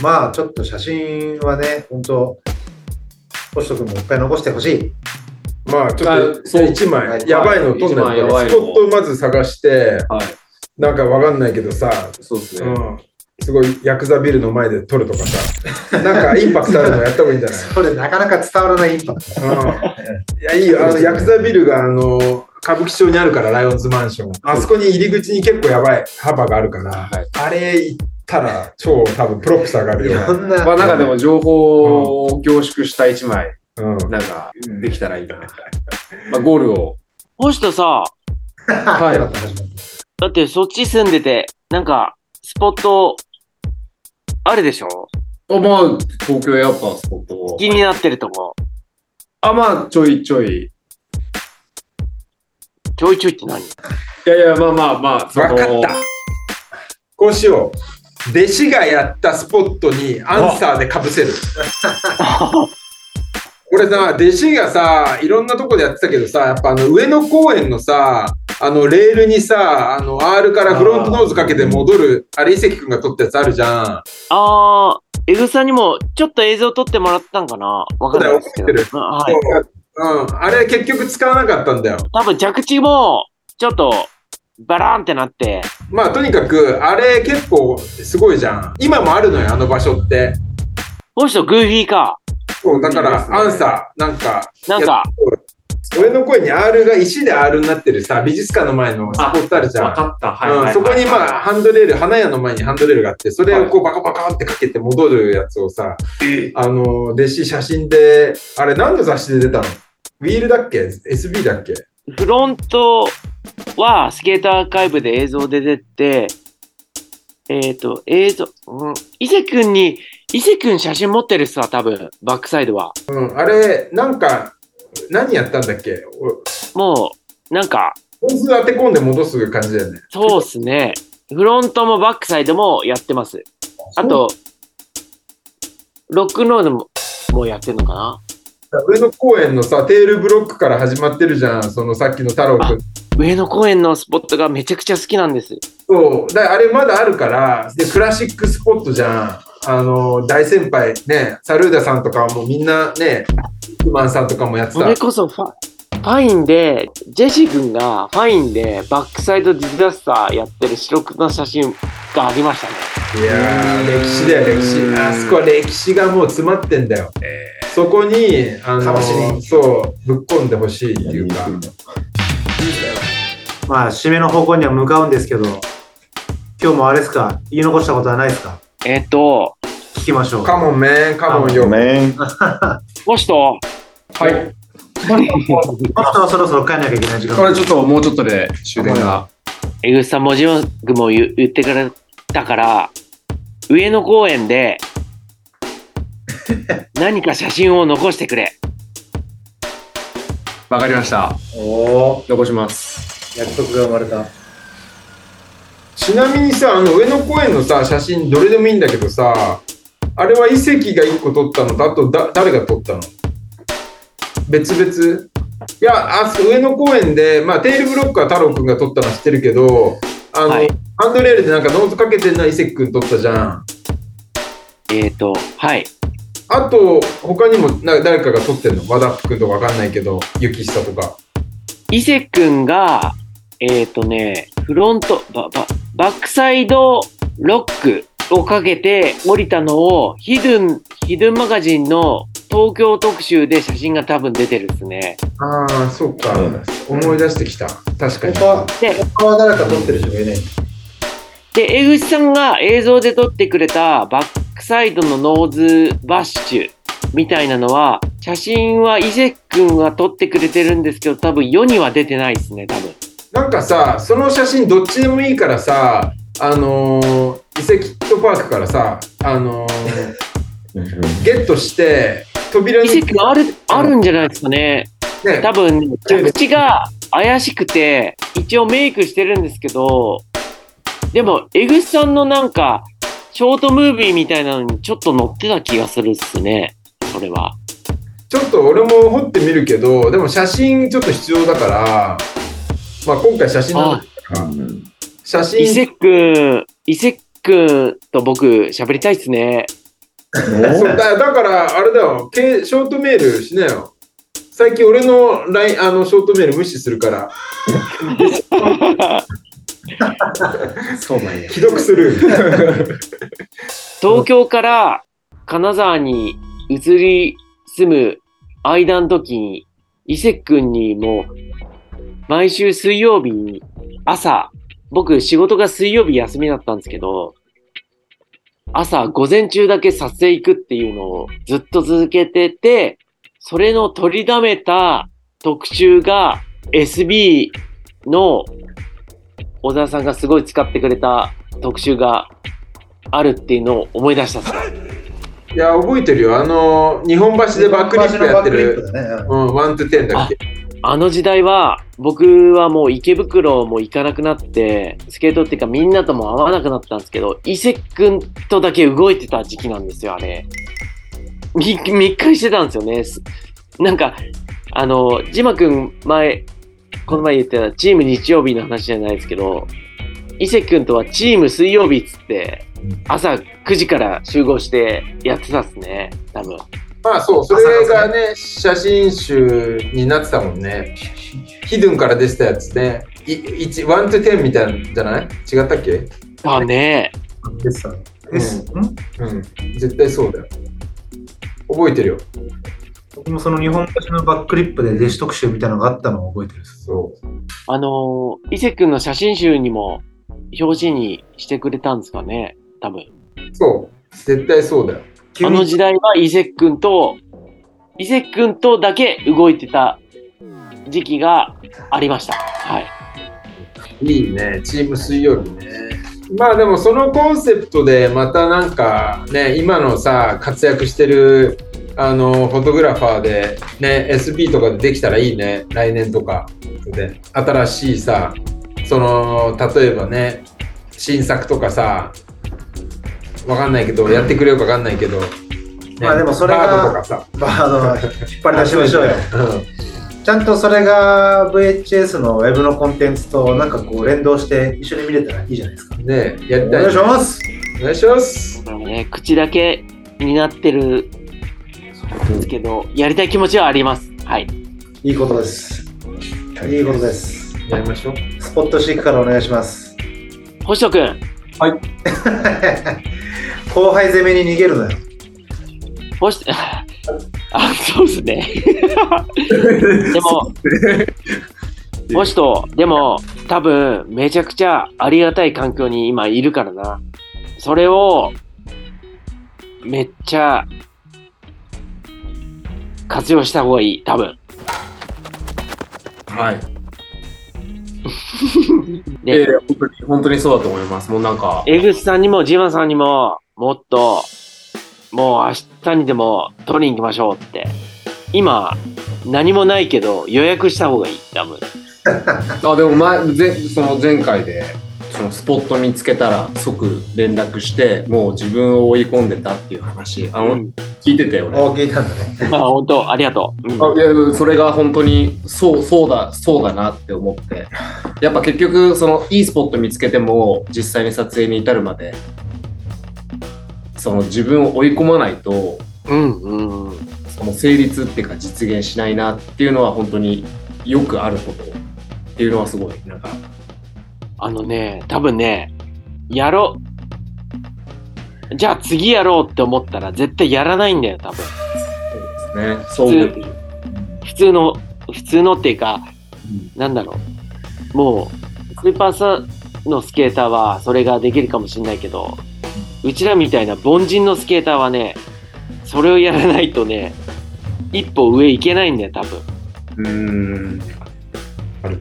まあ、ちょっと写真はね、本当星人君もいっぱい残してほしい。まあ、ちょっと、そう1枚、やばいの撮んないから、やばいのスポットをまず探して、はい。なんかわかんないけどさ、そうですね。うん。すごいヤクザビルの前で撮るとかさ、なんかインパクトあるのやった方がいいんじゃない？それなかなか伝わらないインパクト。うん。いや、いいよ。あの、ヤクザビルが、あの、歌舞伎町にあるから、ライオンズマンション。あそこに入り口に結構やばい幅があるから、はいあれ行ったら超多分プロップス上がるいよ。な、まあなんかでも情報を凝縮した一枚、うん。なんかできたらいいかな。まあゴールを。星人さ、はいだってそっち住んでて、なんか、スポット、あるでしょ？あまあ東京やっぱスポットを。気になってるとこ。あまあちょいちょい。いちょいちょいって何？やいやまあまあまあ、そのわかった。こうしよう。弟子がやったスポットにアンサーでかぶせる。これさ、弟子がさ、いろんなとこでやってたけどさ、やっぱあの上野公園のさ、あのレールにさ、あの R からフロントノーズかけて戻る、あれ、伊関くんが撮ったやつあるじゃん。あー、エグさんにもちょっと映像撮ってもらったんかな？わかんないですけど。そうだようんはい。うん、あれ結局使わなかったんだよ。多分着地も、ちょっと、バラーンってなって、まあとにかく、あれ結構すごいじゃん。今もあるのよ、あの場所って。この人グーフィーか。そう、だから、アンサー、なんか、なんか、上の声に R が石で R になってるさ、美術館の前のスポットあるじゃん。わかった。はいはいはい、うん、そこにまあハンドレール、花屋の前にハンドレールがあって、それをこうバカバカってかけて戻るやつをさ、あの、弟子写真で、あれ何の雑誌で出たの？ウィールだっけ ?SB だっけ？フロントはスケートアーカイブで映像で出て、えっ、と、映像、うん、伊勢くんに、伊勢くん写真持ってるっすわ、多分、バックサイドは。うん、あれ、なんか、何やったんだっけ？もう、なんか、本数当て込んで戻す感じだよね。そうっすね。フロントもバックサイドもやってます。あと、ロックノードももうやってるのかな？上野公園のさ、テールブロックから始まってるじゃん。そのさっきの太郎くん。上野公園のスポットがめちゃくちゃ好きなんです。そう。だあれまだあるから、で、クラシックスポットじゃん。あの、大先輩ね、サルーダさんとかはもうみんなね、ウマンさんとかもやってたそれ。こそファ、ファインで、ジェシー君がファインでバックサイドディザスターやってる白黒の写真がありましたね。いやー、歴史だよ、歴史。あそこは歴史がもう詰まってんだよ。そこに、あのそう、ぶっ込んでほしいっていうか。まあ、締めの方向には向かうんですけど、今日もあれですか？言い残したことはないですか？えっと、聞きましょう。カモンメン、カモンよ。めん。もしと、はい。本当はそろそろ帰んなきゃいけない時間。これちょっともうちょっとで終電が。江口さん文字くも言言ってくれたから、上野公園で 何か写真を残してくれ。わかりました。おお残します。約束が生まれた。ちなみにさ、あの上野公園のさ、写真どれでもいいんだけどさ、あれは遺跡が1個撮ったのと、あとだ誰が撮ったの？別々？いや、あ上野公園で、まあ、テールブロックは太郎くんが撮ったの知ってるけど、あの、はいハンドレールでなんかノーズかけてんのは伊関くん撮ったじゃん。えっ、と、はい。あと、他にもな誰かが撮ってんの？和田くんとかわかんないけど、雪下とか。伊勢くんが、えっ、とね、フロントババ、バックサイドロックをかけて降りたのを、ヒドゥン、ヒドゥンマガジンの東京特集で写真が多分出てるっすね。ああ、そうか、うん思い出してきた。確かに。他、で、他は誰か撮ってる人がいない。で、江口さんが映像で撮ってくれたバックサイドのノーズバッシュみたいなのは、写真は伊勢くんは撮ってくれてるんですけど、多分世には出てないですね、多分。なんかさ、その写真どっちでもいいからさ、あのー、遺跡ットパークからさ、あのー、ゲットして、扉に、伊勢くんある、あるんじゃないですかね。ね、多分、着地が怪しくて、一応メイクしてるんですけど、でも、江口さんのなんか、ショートムービーみたいなのにちょっと載ってた気がするっすね。それは。ちょっと俺も掘ってみるけど、でも写真ちょっと必要だから、まあ今回写真なんだから、写真、伊勢くん、伊勢くんと僕喋りたいっすね。そうだだからあれだよ、けショートメールしなよ。最近俺の LINE あのショートメール無視するから、そうなんや。既読する。東京から金沢に移り住む間の時に、伊勢くんにもう、毎週水曜日に朝、僕仕事が水曜日休みだったんですけど、朝午前中だけ撮影行くっていうのをずっと続けてて、それの取りだめた特集が SB の小沢さんがすごい使ってくれた特集があるっていうのを思い出したっすいや、覚えてるよ。あの、日本橋でバックリップやってる、ね。うん、ワントゥテンだっけ？あの時代は、僕はもう池袋も行かなくなって、スケートっていうかみんなとも会わなくなったんですけど、伊勢くんとだけ動いてた時期なんですよ、あれ。み密会してたんですよね。なんか、あの、ジマくん前、この前言ってたチーム日曜日の話じゃないですけど、伊勢くんとはチーム水曜日っつって、朝9時から集合してやってたっすね、多分。まあそう、それがね、写真集になってたもんね。ヒドゥンから出てたやつね。い1、1 to 10みたいなんじゃない？違ったっけ？あ、ねですよね。です。んうん。絶対そうだよ。覚えてるよ。僕もその日本橋のバックリップで弟子特集みたいなのがあったのを覚えてる。そう。あのー伊勢くんの写真集にも表紙にしてくれたんですかね、多分。そう。絶対そうだよ。あの時代は伊勢くんと、伊勢くんとだけ動いてた時期がありました。はい。いいね、チーム水曜日ね。まあでもそのコンセプトでまたなんかね、今のさ、活躍してるあのフォトグラファーでね、SB とかでできたらいいね、来年とかで。新しいさ、その、例えばね、新作とかさ、わかんないけど、やってくれるかわかんないけど、ねまあでもそれがバードとかさ、まあ、あの、引っ張り出しましょうよ。うんちゃんとそれが VHS のウェブのコンテンツとなんかこう連動して一緒に見れたらいいじゃないですか。ねやりおたい、願いします。お願いします。ね、口だけになってるんですけど、やりたい気持ちはあります。はい。いいことです。いいことです。やりましょう。スポットシークからお願いします。星野くん、後輩攻めに逃げるのよ。星、あ、そうですね。でも、星と、でも、多分、めちゃくちゃありがたい環境に今いるからな。それを、めっちゃ、活用した方がいい、多分。はい。でええ本当に、本当にそうだと思います。もうなんか、江口さんにもジマさんにも、もっと、もう明日にでも取りに行きましょうって。今、何もないけど予約した方がいい、多分。あでも前ぜその前回でそのスポット見つけたら即連絡してもう自分を追い込んでたっていう話あの、うん聞いてたよね。お聞いたんだね。あ、本当？ありがとう。うんあいやそれが本当にそうそうだそうだなって思ってやっぱ結局そのいいスポット見つけても実際に撮影に至るまでその自分を追い込まないとうん、うん。その成立っていうか実現しないなっていうのは本当によくあることっていうのはすごいなんかあのね、多分ね、やろう。じゃあ次やろうって思ったら絶対やらないんだよ、多分。そうですねそう普通の、普通のっていうか、なんだろう。もう、スーパーサのスケーターはそれができるかもしれないけど、うちらみたいな凡人のスケーターはね、それをやらないとね、一歩上行けないんだよ、多分。うーん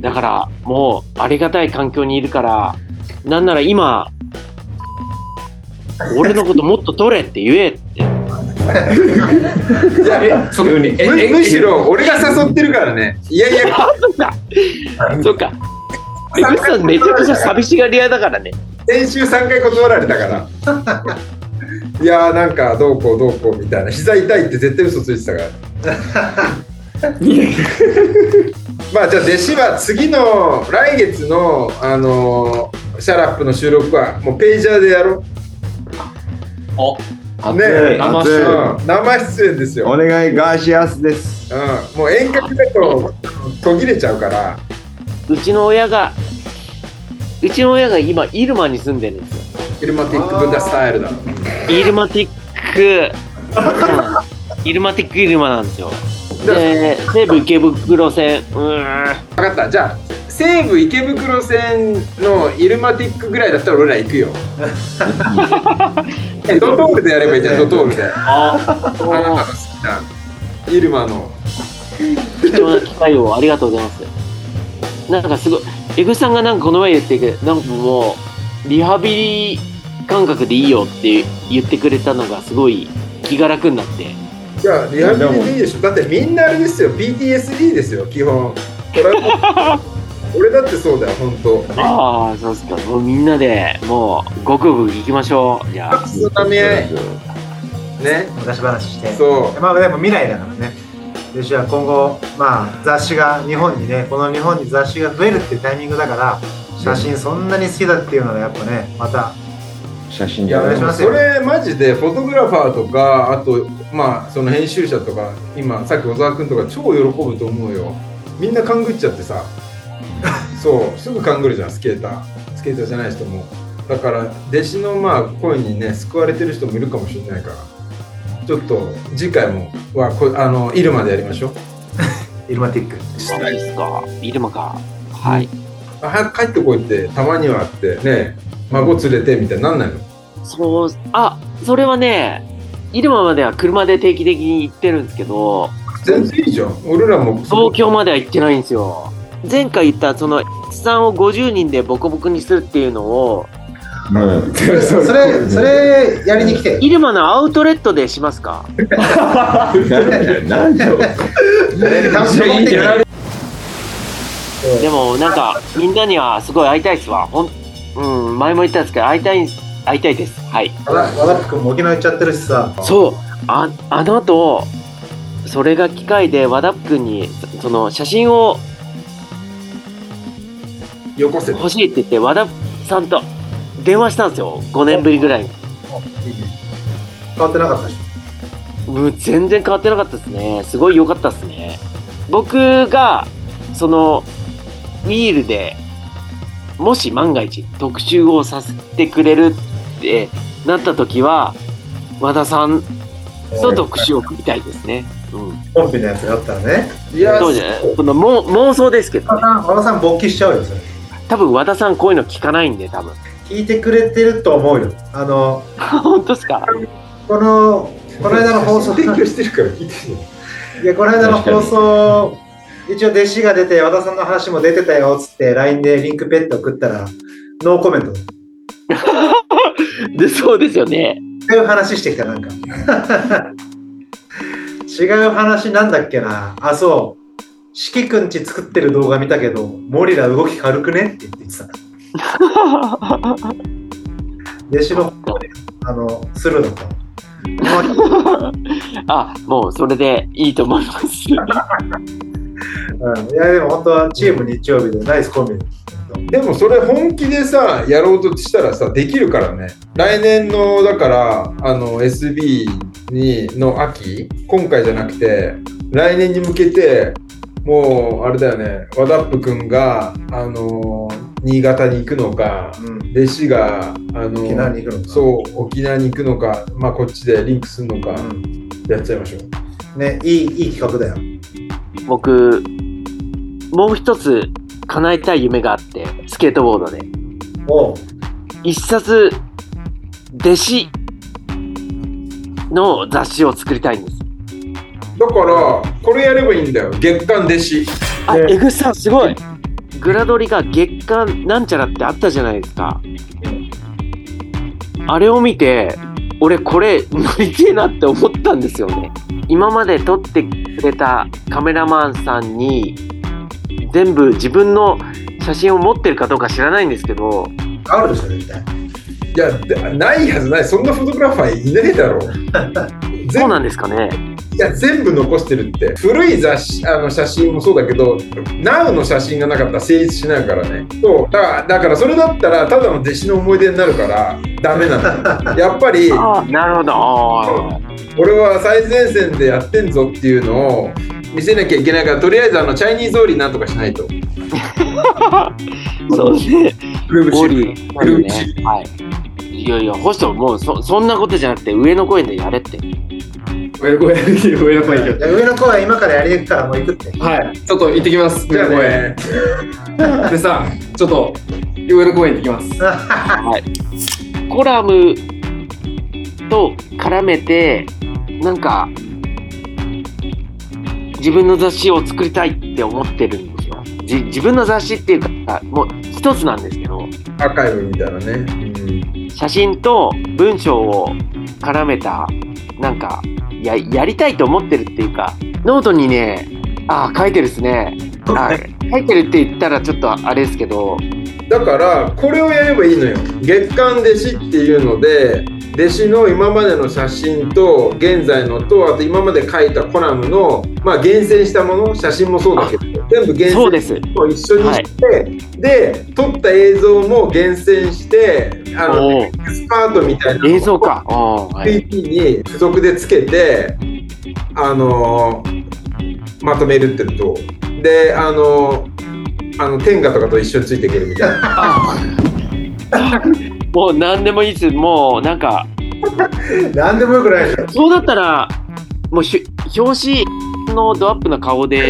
だから、もう、ありがたい環境にいるから、なんなら今、俺のこともっと取れって言えって。い やえそむむしろ俺が誘ってるからね。いやいや、あ、そっか。そっか。江口さんめちゃくちゃ寂しがり屋だからね。先週3回断られたから。いやーなんかどうこうどうこうみたいな膝痛いって絶対嘘ついてたからまあじゃあ弟子は次の来月のあのーシャラップの収録はもうページャーでやろあうね熱い。生熱い。うん生出演ですよ、お願いガーシアスです。うん、もう遠隔だと途切れちゃうから。うちの親が、うちの親が今、イルマに住んでるんですよ。イルマティックブンダスタイルだ。イルマティック、イルマティックイルマなんですよ。で、西武池袋線、うーん。分かった。じゃあ西武池袋線のイルマティックぐらいだったら俺ら行くよ。えドトールでやればいいじゃん。ドトールで。あ。なたの好きなイルマの。貴重な機会をありがとうございます。なんかすごい、エグさんがなんかこの前言ってくなんかもう、リハビリ感覚でいいよって言ってくれたのがすごい気が楽になって、いや、リハビリでいいでしょ。だってみんなあれですよ、PTSD ですよ、基本。これ俺だってそうだよ、本当。ああ、そうですか。もうみんなでもう、ごくごく行きましょう。じゃあ。そのため。ね。昔話してそまあでも未来だからねでじゃあ今後まあ雑誌が日本にねこの日本に雑誌が増えるっていうタイミングだから写真そんなに好きだっていうのはやっぱねまた写真う。いや、お願いしますよそれマジでフォトグラファーとか、あと、まあ、その編集者とか、今、さっき小沢君とか超喜ぶと思うよ。みんな勘ぐっちゃってさ。そう、すぐ勘ぐるじゃん、スケーター。スケーターじゃない人も。だから、弟子のまあ声にね、救われてる人もいるかもしれないから。ちょっと次回もはこあのイルマでやりましょう。イルマティックそうですか？イルマか。はい。あ早く帰ってこいってたまにはってね孫連れてみたいになんないの？そう、あ、それはね、イルマまでは車で定期的に行ってるんですけど、全然いいじゃん俺らも東京までは行ってないんですよ。前回言ったその、さんを50人でボコボコにするっていうのを、うん。それそれそれやりに来てイルマのアウトレットでしますか？なんでよ。でもなんか、みんなにはすごい会いたいですわ。ほん、うん、前も言ったんですけど、会いたい、会いたいです。はい。和田君も沖縄行っちゃってるしさそう、ああの後、それが機会で和田君に、そその写真をよこせ欲しいって言って、和田さんと電話したんですよ。5年ぶりぐらいに。変わってなかったしもう全然変わってなかったですね。すごい良かったですね。僕が、その、ウィールで、もし万が一特集をさせてくれるってなった時は、和田さんと特集を組みたいですね。うん。コンビのやつがあったらねいやそうじゃないこのも妄想ですけどね。和田さん和田さん勃起しちゃうよそれ多分和田さんこういうの聞かないんで、多分。聞いてくれてると思うよあの本当ですか？このこの間の放送 提供してるから聞いてるいやこの間の放送一応弟子が出て和田さんの話も出てたよっつって LINE でリンクペット送ったらノーコメント。で、そうですよね。違う話してきたなんか。違う話なんだっけな。あそう。四季くんち作ってる動画見たけどモリラ動き軽くねって言ってた。弟子のあのスルーだった あ、もうそれでいいと思います。うん、いやでも本当はチーム日曜日でナイスコンビ。でもそれ本気でさやろうとしたらさできるからね。来年のだからあの SB にの秋今回じゃなくて来年に向けてもうあれだよね。和田っぷ君があの新潟に行くのかうん。弟子があの沖縄に行くのか。そう沖縄に行くのかまあこっちでリンクするのか、やっちゃいましょう。ねいいいい企画だよ僕、もう一つ叶えたい夢があって、スケートボードで。一冊、弟子の雑誌を作りたいんです。だからこれやればいいんだよ月刊弟子あ、ねエグさんすごいグラドリが月間なんちゃらってあったじゃないですか。あれを見て、俺これ乗りてえなって思ったんですよね。今まで撮ってくれたカメラマンさんに全部自分の写真を持ってるかどうか知らないんですけど、あるでしょ絶対。いやでないはずない。そんなフォトグラファーいないだろ。うそうなんですかね。いや全部残してるって古い雑誌あの写真もそうだけど NOW の写真がなかったら成立しないからねそうだからだからそれだったらただの弟子の思い出になるからダメなの やっぱりああ、なるほど。あ俺は最前線でやってんぞっていうのを見せなきゃいけないからとりあえずあのチャイニーズオーリーなんとかしないとあ、そうですね。くるぶしオリー、くるぶしね。はい。いやいや、ホストもうそそんなことじゃなくて上の声でやれって。上の声、上の声行じゃあ上の子は今からやりに行くからもう行くってく。はい。ちょっと行ってきます。じゃあ上の公園。ね でさ、ちょっと上の公園行ってきます。はい。コラムと絡めて、なんか、自分の雑誌を作りたいって思ってるんですよ。じ自分の雑誌っていうか、もう一つなんですけど、アーカイブみたいなね、うん写真と文章を絡めた、なんか、ややりたいと思ってるっていうかノートにねあ書いてるっすね。あ 書いてるって言ったらちょっとあれですけど。だからこれをやればいいのよ。月刊弟子っていうので弟子の今までの写真と現在のとあと今まで書いたコラムの、まあ、厳選したもの写真もそうだけど全部厳選と一緒にして、で撮った映像も厳選してあのエキスパートみたいな映像か。あー、はい、PT に付属でつけて、あのーまとめるっていとであのーあの天下とかと一緒についていけるみたいな。もう何でもいいです。もうなんか。なんでもよくないでしょ。そうだったらもうひ表紙のドアップな顔で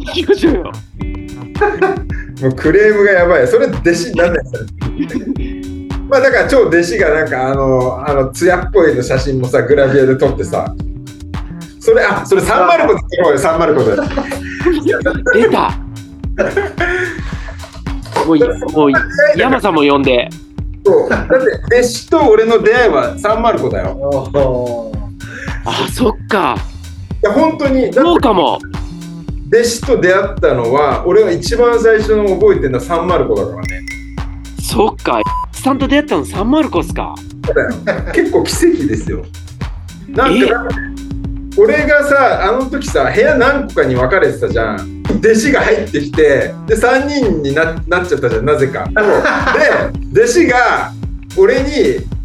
いきましょうよもうクレームがやばい。それ弟子になんないですよ。まあだから超弟子がなんかあの、あの、艶っぽいの写真もさ、グラビアで撮ってさ、それ、あ、それサンマルコで撮ろうよ、サンマルコで。出たもういもう山さんも呼んでそうだって弟子と俺の出会いはサンマルコだよ。あそっかいや、本当に、そうかも弟子と出会ったのは、俺が一番最初の覚えてるのはサンマルコだからね。そっかスタント出会ったのサンマルコスか？結構奇跡ですよ。なんえ？か、俺がさ、あの時さ、部屋何個かに分かれてたじゃん。弟子が入ってきて、で、3人にななっちゃったじゃん、なぜか。で、弟子が、俺に、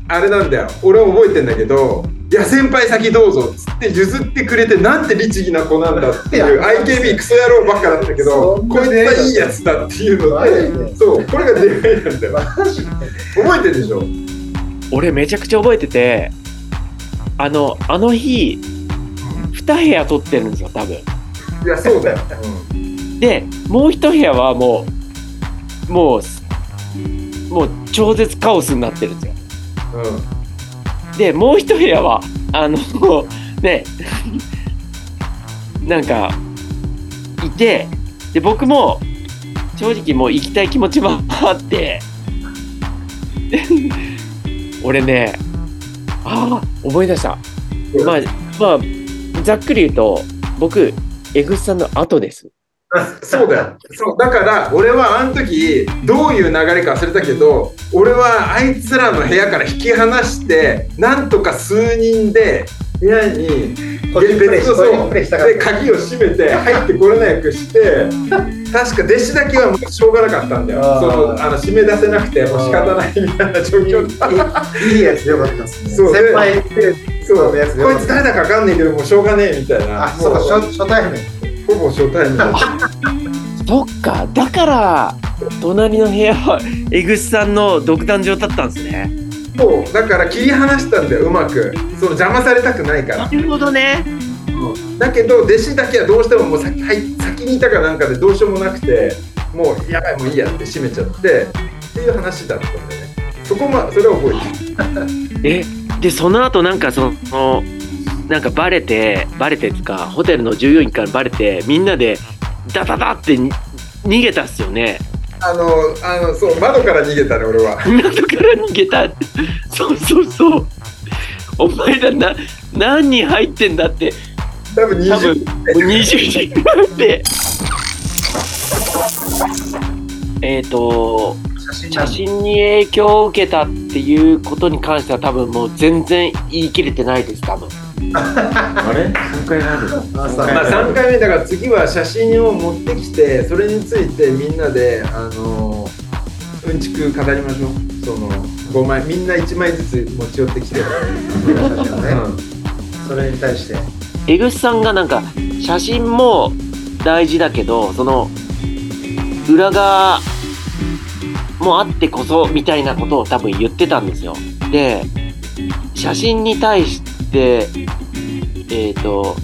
あれなんだよ、俺は覚えてんだけど、いや、先輩先どうぞっつって譲ってくれて、なんて律儀な子なんだっていう、IKB クソ野郎ばっかだったけど、こいつはいいやつだっていうので、で？そう、これが出会いなんだよ。マジで覚えてるでしょ？俺めちゃくちゃ覚えててあのあの日2部屋取ってるんですよ多分いや、そうだよ。でもう一部屋はもうもうもう超絶カオスになってるんですようん。うん。でもう一部屋はあのねなんかいてで僕も正直もう行きたい気持ちもあって 俺ねああ思い出したまあまあざっくり言うと僕江口さんの後ですそうだよ。そう。だから俺はあの時どういう流れか忘れたけど俺はあいつらの部屋から引き離してなんとか数人で部屋にで鍵を閉めて入ってこれなくして確か弟子だけはもうしょうがなかったんだよ。そのあの締め出せなくてもう仕方ないみたいな状況いいやつでよかったですね。そう。先輩そうこいつ誰だか分かんないけどもうしょうがねえみたいな。あ、そうか、初対面。ほぼ初対面そっか。だから隣の部屋は江口さんの独壇場だったんですね。そうだから切り離したんだようまく。その邪魔されたくないから。なるほどね。だけど弟子だけはどうしてももう先はい先にいたかなんかでどうしようもなくてもうやばいもういいやって閉めちゃってっていう話だったんだよね。そこまそれは覚えてる。えでその後なんかそのなんかバレてバレてっていうかホテルの従業員からバレてみんなでダダダってに逃げたっすよね。あのあのそう窓から逃げたね俺は。港から逃げた。そうそうそう。お前らな何人入ってんだって。多分多分20 20人ぐらいでえっと写真写真に影響を受けたっていうことに関しては多分もう全然言い切れてないです多分あれ ?3 回あるあそうまあ3回目だから次は写真を持ってきてそれについてみんなであのうんちく語りましょうその5枚みんな1枚ずつ持ち寄ってきて、それに対して。江口さんがなんか写真も大事だけどその裏側もあってこそみたいなことを多分言ってたんですよ。で写真に対してえっ、と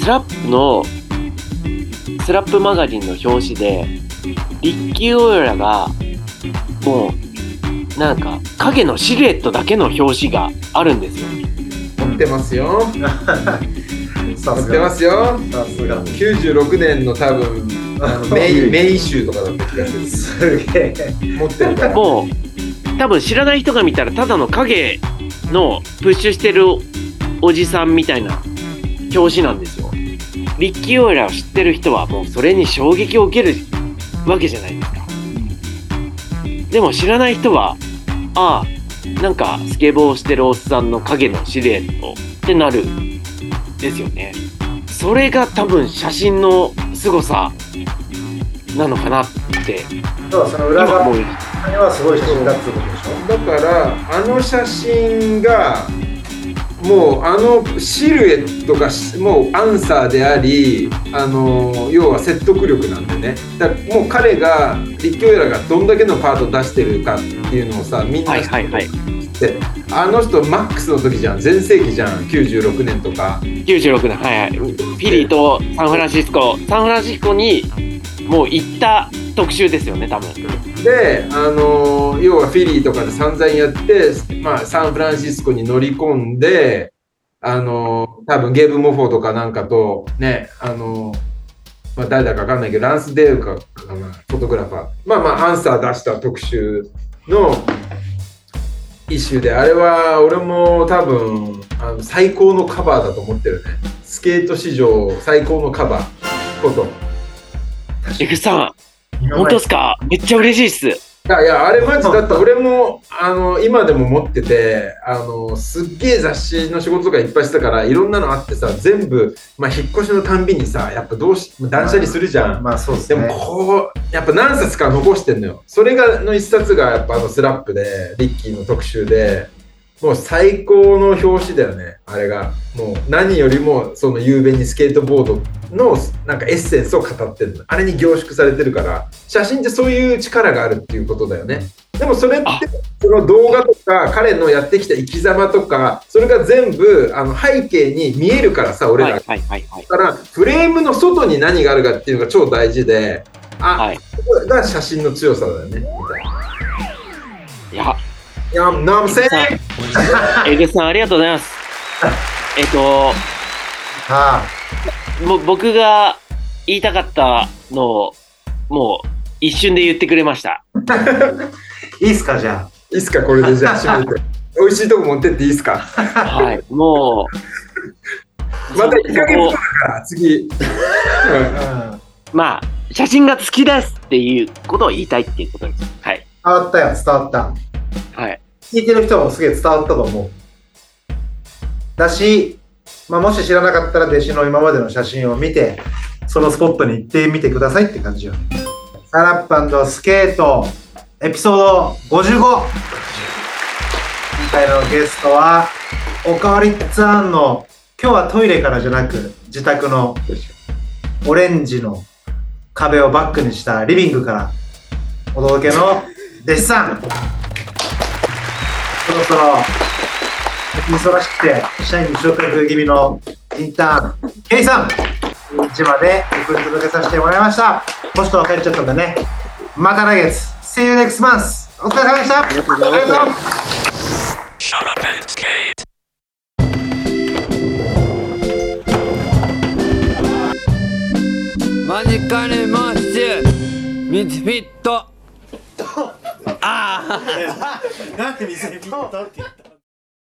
スラップのスラップマガジンの表紙でリッキー・オイラがもうなんか影のシルエットだけの表紙があるんですよ。持ってますよ さ持ってますが。すよさすが。96年の多分あの メイメイ集とかだった気がするすげえ。持ってるからもう多分知らない人が見たらただの影のプッシュしてるおじさんみたいな表紙なんですよ。リッキー・オイラーを知ってる人はもうそれに衝撃を受けるわけじゃないですか。でも知らない人は、ああ、なんかスケボーをしてるおっさんの影のシルエットってなるんですよね。それが多分写真の凄さなのかなってそうその裏側今思いにはすごい写真だってことでしょ？だからあの写真がもうあのシルエットがしもうアンサーでありあの要は説得力なんでね。だからもう彼が立教エラがどんだけのパート出してるかっていうのをさみんなはいはいはい。であの人マックスの時じゃん全盛期じゃん96年とか。96年はいはい。フィリーとサンフランシスコ。サンフランシスコにもう行った特集ですよね多分。であの要はフィリーとかで散々やって、まあ、サンフランシスコに乗り込んであの多分ゲーブ・モフォーとかなんかとねあのまあ、誰だか分かんないけどランス・デールかかなフォトグラファー。まあまあアンサー出した特集のイシュであれは俺も多分あの最高のカバーだと思ってるね。スケート史上最高のカバー。フォトエグさん本当ですか？めっちゃ嬉しいっす。いやいや、あれマジだって俺もあの今でも持っててあのすっげえ雑誌の仕事とかいっぱいしたからいろんなのあってさ全部、まあ、引っ越しのたんびにさやっぱどうし断捨離するじゃん。まあそうですでもねこうやっぱ何冊か残してんのよ。それがの一冊がやっぱあのスラップでリッキーの特集でもう最高の表紙だよねあれが。もう何よりもその雄弁にスケートボードのなんかエッセンスを語ってるの。あれに凝縮されてるから写真ってそういう力があるっていうことだよね。でもそれってあその動画とか彼のやってきた生き様とかそれが全部あの背景に見えるからさ俺らだからフレームの外に何があるかっていうのが超大事で、あ、はいこれが写真の強さだよね。いやいや、なんせん。さエグさんありがとうございます。えっとはもう僕が言いたかったのをもう一瞬で言ってくれました。あ いいっすかじゃいいっすか、これで。じゃあ閉めて。美味しいとこ持ってっていいっすか？はい。もう。また1ヶ月から、次。まあ写真が好きですっていうことを言いたいっていうことです。はい。伝わったよ伝わった。はい聞いてる人もすげえ伝わったと思う。だし、まあ、もし知らなかったら弟子の今までの写真を見てそのスポットに行ってみてくださいって感じよ。サラップスケートエピソード55今回のゲストはおかわりツアーンの今日はトイレからじゃなく自宅のオレンジの壁をバックにしたリビングからお届けの弟子さん。そろそろ忙しくて社員に紹介する気味のインターンケイさん1まで送り届けさせてもらいました。ポストは帰っちゃったんでね。また来月。See you next month お疲れ様でした。ありがとう。ございました Shut up and skate. マジカルモッシュ。ミツフィット。ああなんで店にピッタって言った